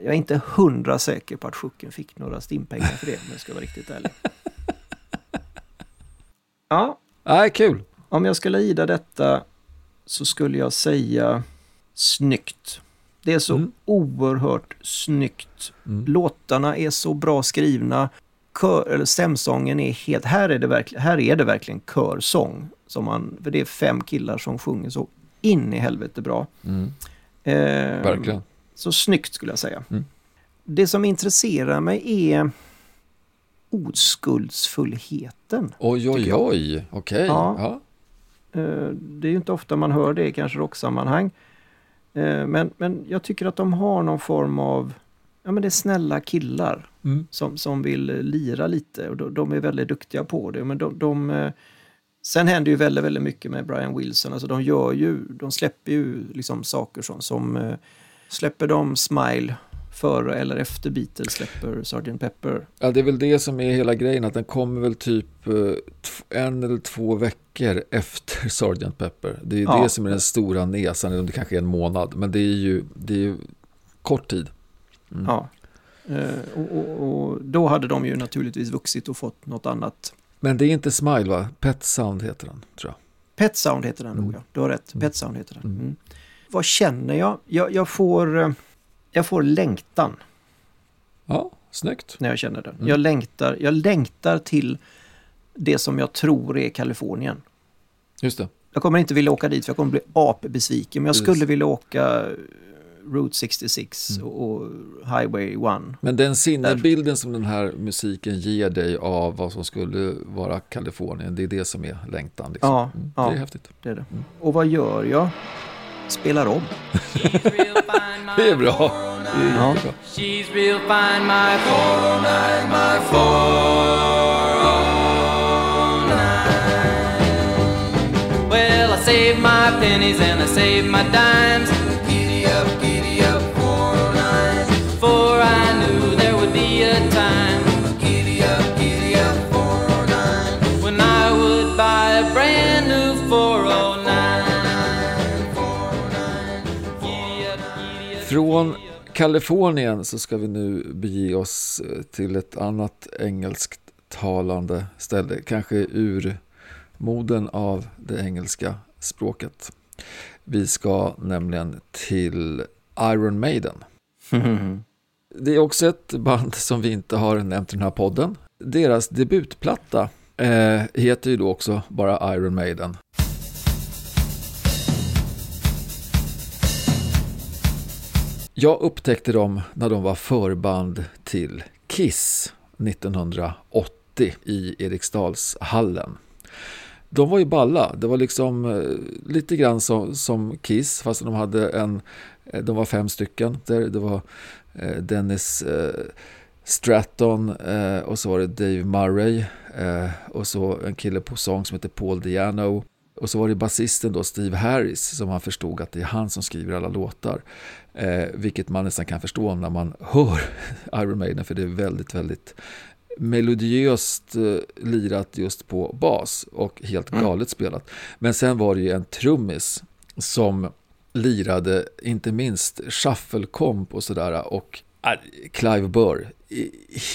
Jag är inte hundra säker på att Sjucken fick några stimpengar för det, om jag ska vara riktigt ärlig. Ja, Nej, kul. Om jag skulle ida detta så skulle jag säga snyggt. Det är så Mm. oerhört snyggt. Mm. Låtarna är så bra skrivna. Kör, eller stämsången är helt... Här är det verkligen, här är det verkligen körsång. Som man, för det är fem killar som sjunger så in i helvete bra. Mm. Eh, Verkligen. Så snyggt skulle jag säga. Mm. Det som intresserar mig är oskuldsfullheten. Oj, oj, oj. Okej. Ja. Ja. Eh, Det är ju inte ofta man hör det i kanske rocksammanhang. Eh, Men, men jag tycker att de har någon form av, ja men det är snälla killar Mm. som, som vill lira lite och de, de är väldigt duktiga på det. Men de, de, eh, sen händer ju väldigt, väldigt mycket med Brian Wilson. Alltså de gör ju, de släpper ju liksom saker som, som släpper de Smile före eller efter Beatles släpper Sgt. Pepper. ja, det är väl det som är hela grejen. Att den kommer väl typ eh, en eller två veckor efter Sgt. Pepper. Det är Ja. det som är den stora nesan. Eller om det kanske är en månad. Men det är ju, det är ju kort tid. Mm. Ja. Eh, och, och, och då hade de ju naturligtvis vuxit och fått något annat Men det är inte Smile va? Pet Sound heter den, tror jag. Pet Sound heter den nog, Mm. ja. Du har rätt. Mm. Pet Sound heter den. Mm. Mm. Vad känner jag? jag? Jag får, eh, jag får längtan Ja, snyggt. när jag känner den. Mm. Jag, längtar, jag längtar till det som jag tror är Kalifornien. Just det. Jag kommer inte vilja åka dit för jag kommer bli apbesviken. Men jag skulle vilja åka eh, Route 66 Mm. och, Highway 1. Men den sinnebilden som den här musiken ger dig av vad som skulle vara Kalifornien, det är det som är längtan. Liksom. Ja, Mm, ja. Det är häftigt. Det är det. Och vad gör jag? Spelar om. Det är bra. Ja. She's real fine, my 409, my 409. Well, I saved my pennies and I saved my dimes. Från Kalifornien så ska vi nu bege oss eh, till ett annat engelskt talande ställe, kanske ur moden av det engelska språket. Vi ska nämligen till Iron Maiden. Det är också ett band som vi inte har nämnt i den här podden. Deras debutplatta eh, heter ju då också bara Iron Maiden. Jag upptäckte dem när de var förband till Kiss 1980 i Eriksdalshallen. De var ju balla, det var liksom eh, lite grann som, som Kiss fast de hade en, eh, de var fem stycken. Där det var eh, Dennis Stratton och så var det Dave Murray och så en kille på sång som heter Paul Diano. Och så var det basisten då, Steve Harris, som han förstod att det är han som skriver alla låtar. Eh, vilket man nästan kan förstå när man hör Iron Maiden, för det är väldigt, väldigt melodiöst eh, lirat just på bas och helt galet spelat. Men sen var det ju en trummis som lirade inte minst shuffle-komp och sådär och äh, Clive Burr,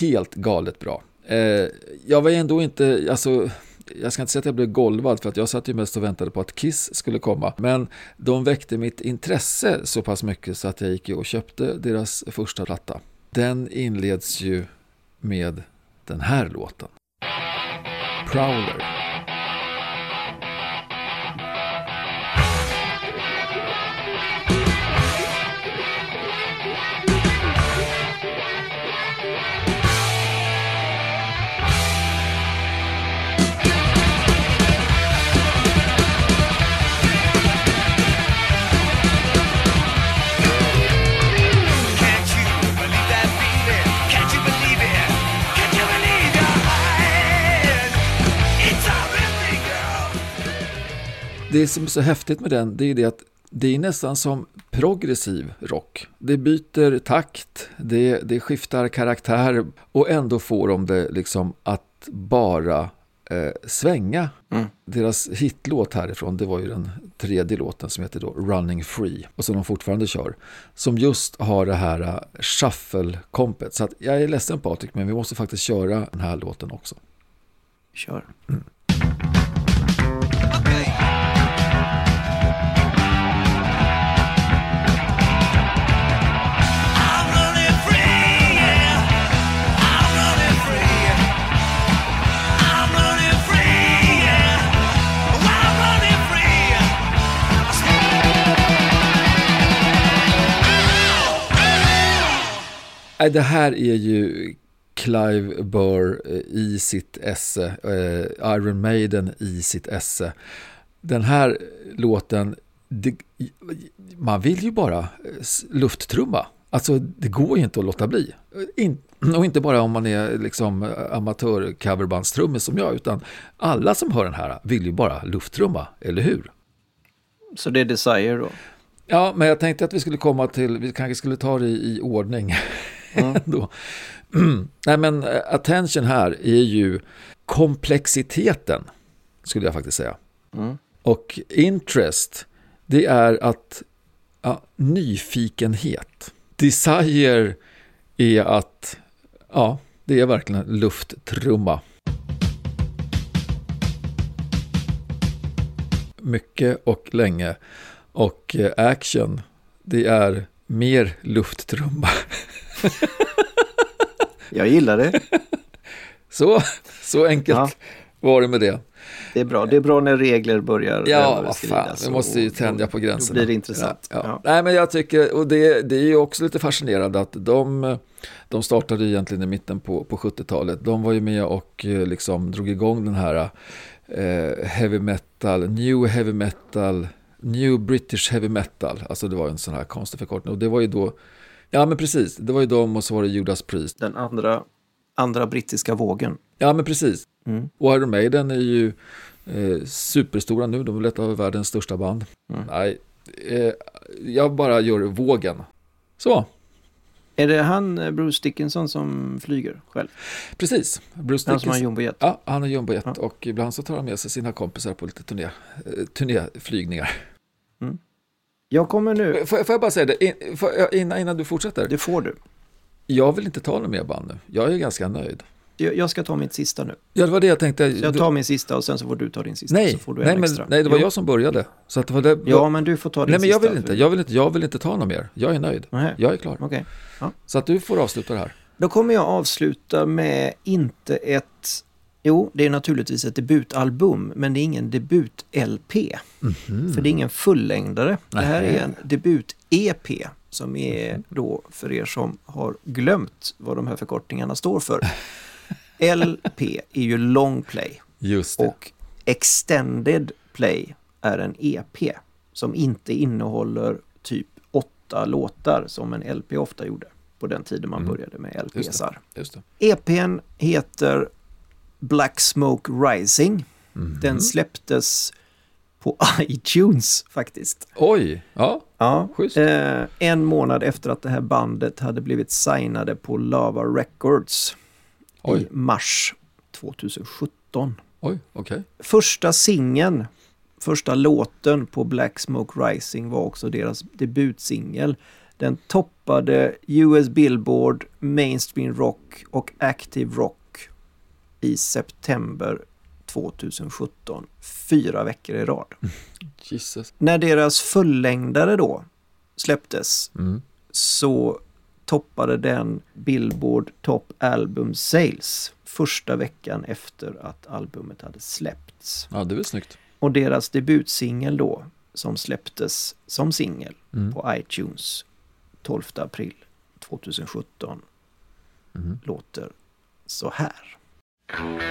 helt galet bra. Eh, jag var ändå inte, alltså jag ska inte säga att jag blev golvad för att jag satt ju mest och väntade på att Kiss skulle komma. Men de väckte mitt intresse så pass mycket så att jag gick ju och köpte deras första platta. Den inleds ju med den här låten. Prowler. Det som är så häftigt med den, det är det att det är nästan som progressiv rock. Det byter takt, det, det skiftar karaktär och ändå får de det liksom att bara eh, svänga. Deras hitlåt härifrån, det var ju den tredje låten som heter då Running Free och som de fortfarande kör. Som just har det här uh, shuffle-kompet. Så att jag är ledsen Patrik, men vi måste faktiskt köra den här låten också. Kör. I'm det här är ju Clive Burr eh, i sitt esse, eh, Iron Maiden i sitt esse. Den här låten, det, man vill ju bara eh, lufttrumma. Alltså det går ju inte att låta bli. In, och inte bara om man är liksom amatör-coverbandstrummis som jag, utan alla som hör den här vill ju bara lufttrumma, eller hur? Så det är Desire då? Ja, men jag tänkte att vi skulle komma till, vi kanske skulle ta det i, i ordning. då. Nej, men eh, attention här är ju komplexiteten, skulle jag faktiskt säga. Och interest, det är att, ja, nyfikenhet. Desire är att, ja, det är verkligen lufttrumma. Mycket och länge. Och eh, action, det är mer lufttrumma. Jag gillar det. Så, så enkelt Ja. var det med det. Det är bra. Det är bra när regler börjar Ja, vad fan, vi måste ju tänja på gränserna. Då blir det intressant. Ja, ja. Nej, men jag tycker, och det, det är ju också lite fascinerande att de, de startade egentligen i mitten på, på 70-talet. De var ju med och eh, liksom drog igång den här eh, heavy metal, new heavy metal, new British heavy metal. Alltså det var en sån här konstig förkortning. Och det var ju då, ja men precis, det var ju de och så var det Judas Priest. Den andra, andra brittiska vågen. Ja, men precis. Mm. Och Iron Maiden är ju eh, superstora nu. De är ett av världens största band. Mm. Nej, eh, jag bara gör vågen. Så, Är det han, eh, Bruce Dickinson, som flyger själv? precis. Bruce Han som har Dickinson. jumbojet? Ja, han är jumbojet Ja. och ibland så tar han med sig sina kompisar på lite turné, eh, turnéflygningar. Jag kommer nu. Får, får jag bara säga det, in, jag- innan, innan du fortsätter. Det får du. Jag vill inte ta några mer band nu. Jag är ganska nöjd. Jag jag ska ta mitt sista nu. Ja, det var det jag tänkte. Så jag tar min sista och sen så får du ta din sista. nej, så får du nej, en men, extra. nej, det var Jo. jag som började. Så att det var det, Ja, men du får ta din nej, men sista. jag vill inte, jag vill inte, jag vill inte ta något mer. Jag är nöjd. Nej. Jag är klar. Okej. Så att du får avsluta det här. Då kommer jag avsluta med inte ett... Jo, det är naturligtvis ett debutalbum, men det är ingen debut-LP. För det är ingen fullängdare. Det här är en debut-EP som är då, för er som har glömt vad de här förkortningarna står för. LP är ju long play och extended play är en EP som inte innehåller typ åtta låtar som en LP ofta gjorde på den tiden man började med Mm. Just det. LPsar. Just det. EPn heter Black Smoke Rising. Mhm. Den släpptes på iTunes faktiskt. Oj, ja, Ja, Schysst. eh, en månad efter att det här bandet hade blivit signade på Lava Records i oj, mars 2017. oj, okej. Första singeln, första låten på Black Smoke Rising var också deras debutsingel. Den toppade US Billboard, Mainstream Rock och Active Rock i september 2017. Fyra veckor i rad. Jesus. När deras fullängdare då släpptes Mm. så toppade den Billboard Top Album Sales första veckan efter att albumet hade släppts. Ja, det väl snyggt. Och deras debutsingel då, som släpptes som singel Mm. på iTunes 12 april 2017, Mm. låter så här. So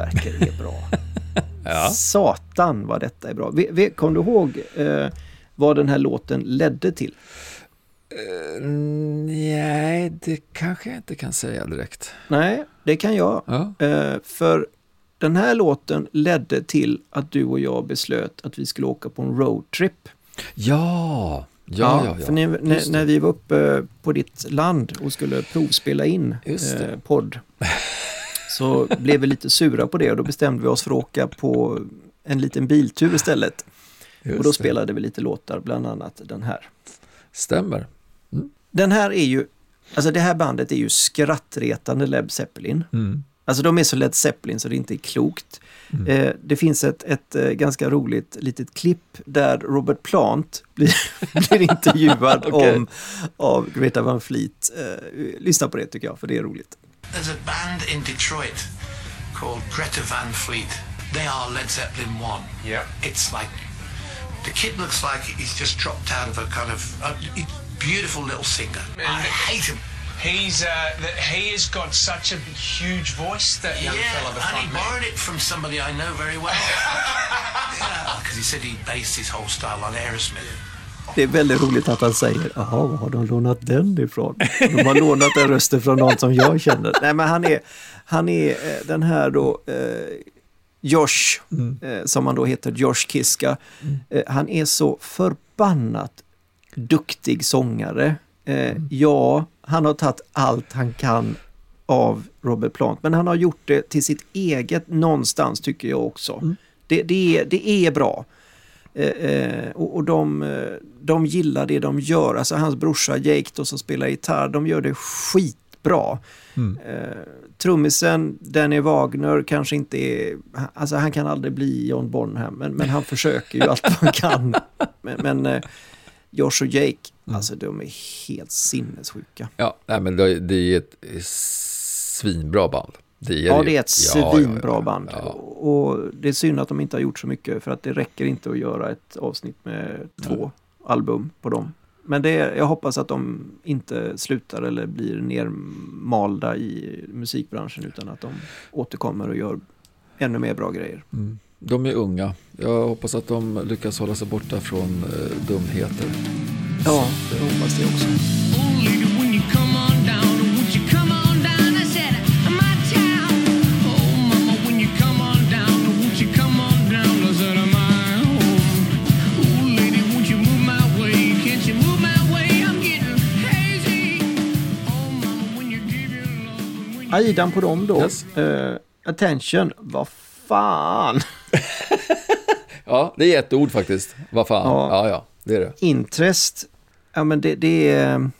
här sverker är bra. Ja. Satan vad detta är bra. Kom du ihåg eh, vad den här låten ledde till? Mm, Nej, det kanske jag inte kan säga direkt. Nej, det kan jag. Ja, Eh, för den här låten ledde till att du och jag beslöt att vi skulle åka på en roadtrip. ja, ja, ja. ja. För när, när, när vi var uppe på ditt land och skulle provspela in eh, podd så blev vi lite sura på det och då bestämde vi oss för att åka på en liten biltur istället. Just och då det. spelade vi lite låtar, bland annat den här. Stämmer. Den här är ju, alltså det här bandet är ju skrattretande Led Zeppelin. Mm. Alltså de är så Led Zeppelin så det inte är klokt. Eh, det finns ett, ett eh, ganska roligt litet klipp där Robert Plant blir, blir intervjuad Okej. om, av Greta Van Fleet. Eh, lyssna på det tycker jag, för det är roligt. There's a band in Detroit called Greta Van Fleet. They are Led Zeppelin 1. Yeah. It's like, the kid looks like he's just dropped out of a kind of a beautiful little singer. I hate him. He's uh, he has got such a huge voice. That young yeah, fella, the and he borrowed it from somebody I know very well. yeah, because he said he based his whole style on Aerosmith. Det är väldigt roligt att han säger, jaha, var har de lånat den ifrån? De har lånat den rösten från någon som jag känner. Nej, men han är, han är eh, den här då, eh, Josh, eh, som han då heter, Josh Kiska. Eh, han är så förbannat duktig sångare. Eh, ja, han har tagit allt han kan av Robert Plant, men han har gjort det till sitt eget någonstans tycker jag också. Det, det, är, det är bra. Eh, eh, och och de, eh, de gillar det de gör. Alltså hans brorsa Jake då som spelar gitarr, de gör det skitbra. Eh, trummisen Danny Wagner kanske inte är, alltså han kan aldrig bli John Bonham, men, men han försöker ju allt han kan. Men, men eh, Josh och Jake, alltså de är helt sinnessjuka. Ja, nej, men det, det är ett svinbra band. Det Ja, det är ett Ja, ja, svinbra ja, band. Och det är synd att de inte har gjort så mycket för att det räcker inte att göra ett avsnitt med två album på dem. Men det, är- jag hoppas att de inte slutar eller blir nermalda i musikbranschen utan att de återkommer och gör ännu mer bra grejer. Mm. De är unga. Jag hoppas att de lyckas hålla sig borta från eh, dumheter. Ja, jag hoppas det också. Aidan på dem då. Yes. Eh, attention, vad fan. Ja, det är ett ord faktiskt. Vad fan. Ja. Ja, ja, det är det. Interest, ja men det, det är...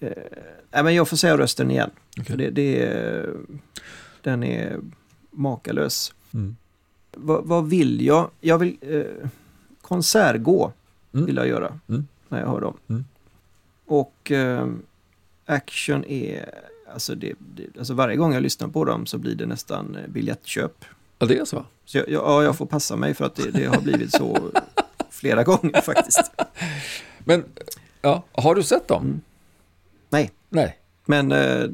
Eh, ja, men jag får säga rösten igen. För det, det är, den är makalös. Mm. Vad, vad vill jag? Jag vill eh, konsertgå Mm. vill jag göra Mm. när jag hör dem. Mm. Och eh, Action är, alltså, det, det, alltså varje gång jag lyssnar på dem så blir det nästan biljettköp. Ja, det är så. Så jag, jag, ja, jag får passa mig för att det, det har blivit så flera gånger faktiskt. Men, ja, har du sett dem? Mm. Nej, Nej. Men eh,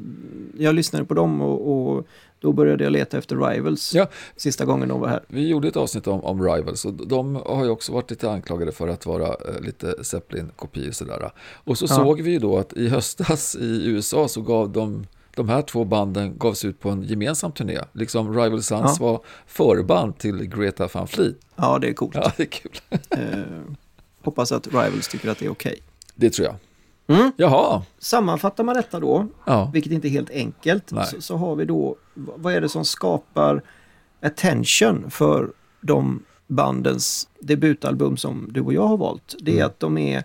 jag lyssnade på dem och, och då började jag leta efter Rivals Ja. sista gången de var här. Vi gjorde ett avsnitt om, om Rivals och de har ju också varit lite anklagade för att vara eh, lite Zeppelin-kopior sådär. Och så Ja. såg vi ju då att i höstas i USA så gav de de här två banden gavs ut på en gemensam turné. Liksom Rival Sons var förband till Greta Van Fleet. Ja, det är coolt. Ja, det är kul. Eh, hoppas att Rivals tycker att det är okej. Det tror jag. Mm. Jaha, Sammanfattar man detta då, ja. vilket inte är helt enkelt, så, så har vi då, vad är det som skapar attention för de bandens debutalbum som du och jag har valt? Det är Mm. att de är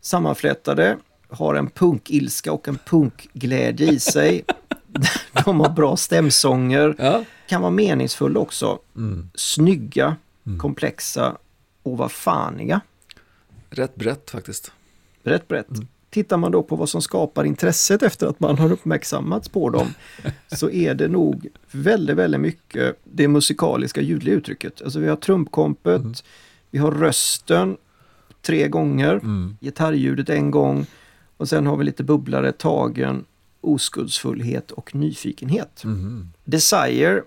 sammanflätade, har en punkilska och en punkglädje i sig. de har bra stämsånger, ja. kan vara meningsfulla också, Mm. snygga, komplexa och vara faniga. Rätt brett faktiskt. Rätt brett. Tittar man då på vad som skapar intresset efter att man har uppmärksammats på dem så är det nog väldigt, väldigt mycket det musikaliska ljudliga uttrycket. Alltså vi har trumpkompet, vi har rösten tre gånger, Mm. gitarrljudet en gång och sen har vi lite bubblare, tagen, oskuldsfullhet och nyfikenhet. Mhm. Desire,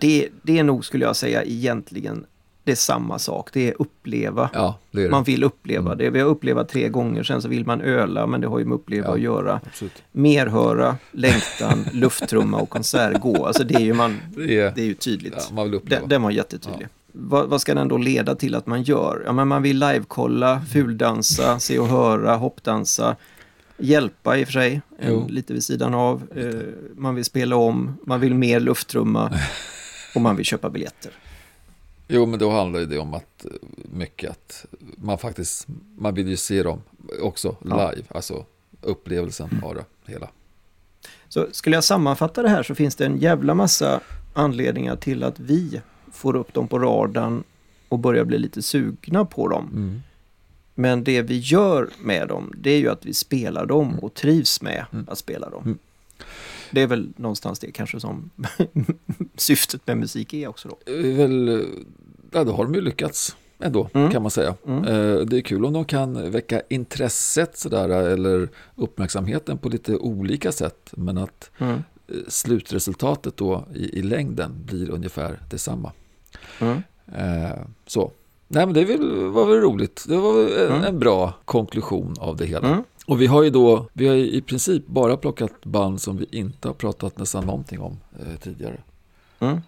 det, det är nog skulle jag säga egentligen det är samma sak, det är uppleva. Ja, det är det. Man vill uppleva det. Vi har upplevt tre gånger, sen så vill man öla, men det har ju med uppleva Ja. att göra. Absolut. Merhöra, längtan, lufttrumma och konsert gå. Alltså det är ju, man, Det är, det är ju tydligt. ja, man vill uppleva. Den, den var jättetydlig. Vad, vad ska den då leda till att man gör? Ja, men man vill livekolla, fuldansa, se och höra, hoppdansa, hjälpa i och för sig, en, lite vid sidan av. Eh, man vill spela om, man vill mer lufttrumma och man vill köpa biljetter. Jo, men då handlar det om att eh, mycket att man faktiskt, man vill ju se dem också Ja. live, alltså upplevelsen av det hela. Så skulle jag sammanfatta det här så finns det en jävla massa anledningar till att vi får upp dem på radarn och börjar bli lite sugna på dem. Mm. Men det vi gör med dem, det är ju att vi spelar dem och trivs med att spela dem. Mm. Det är väl någonstans det kanske som syftet med musik är också då. Väl, ja, då har de ju lyckats ändå, Mm. kan man säga. Mm. Eh, Det är kul om de kan väcka intresset sådär, eller uppmärksamheten på lite olika sätt, men att Mm. eh, slutresultatet då i, i längden blir ungefär detsamma. Mm. Eh, så. Nej men det var väl roligt. Det var en, Mm. en bra konklusion av det hela. Och vi har ju då, vi har ju i princip bara plockat band som vi inte har pratat nästan någonting om eh, tidigare. Mm.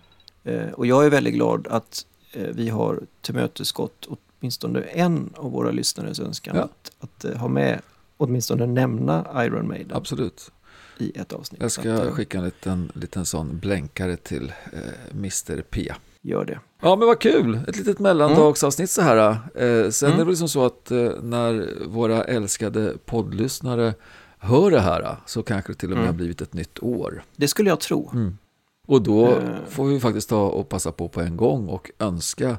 Eh, och jag är väldigt glad att eh, vi har tillmötesgått åtminstone en av våra lyssnares önskan Ja. att, att eh, ha med, åtminstone nämna Iron Maiden Absolut. i ett avsnitt. Jag ska att, eh, skicka en liten, liten sån blänkare till eh, Mr P. Gör det. Ja men vad kul, ett litet mellandagsavsnitt så här. Eh, sen Mm. är det väl som så att eh, när våra älskade poddlyssnare hör det här så kanske det till och med Mm. har blivit ett nytt år. Det skulle jag tro. Och då Eh. får vi faktiskt ta och passa på på en gång och önska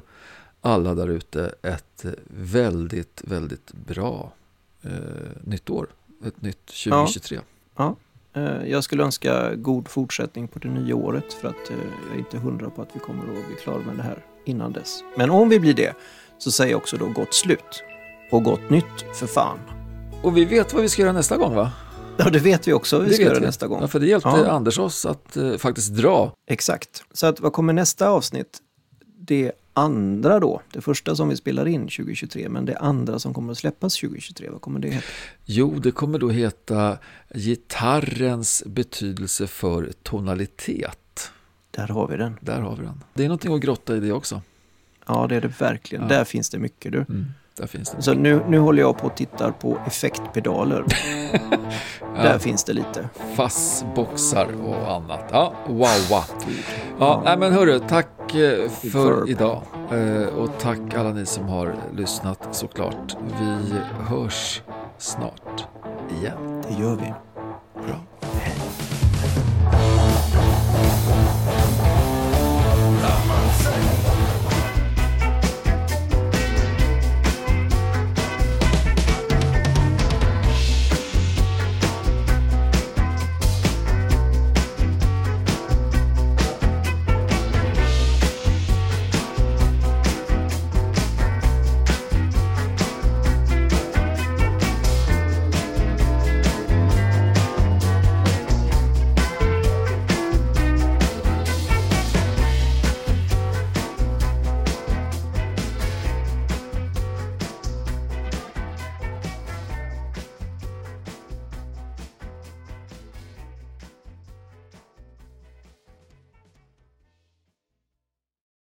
alla där ute ett väldigt, väldigt bra eh, nytt år. Ett nytt 2023. Ja. Eh, Jag skulle önska god fortsättning på det nya året för att eh, jag är inte hundra på att vi kommer att bli klara med det här innan dess. Men om vi blir det så säger jag också då gott slut. Och gott nytt för fan. Och vi vet vad vi ska göra nästa gång va? Ja, det vet vi också. Vi det ska göra vi. nästa gång. Ja, för det hjälpte Ja. Anders oss att eh, faktiskt dra. Exakt. Så att vad kommer nästa avsnitt? Det andra då. Det första som vi spelar in 2023, men det andra som kommer att släppas 2023. Vad kommer det heta? Jo, det kommer då heta gitarrens betydelse för tonalitet. Där har vi den. Där har vi den. Det är någonting att grotta i det också. Ja, det är det verkligen. Ja. Där finns det mycket du. Mm, där finns det. Så nu, nu håller jag på och tittar på effektpedaler. Där finns det lite. Fassboxar och annat. Ja, wow, wow. Ja, nej, men hörru, tack eh, för idag. Eh, Och tack alla ni som har lyssnat såklart. Vi hörs snart igen. Det gör vi.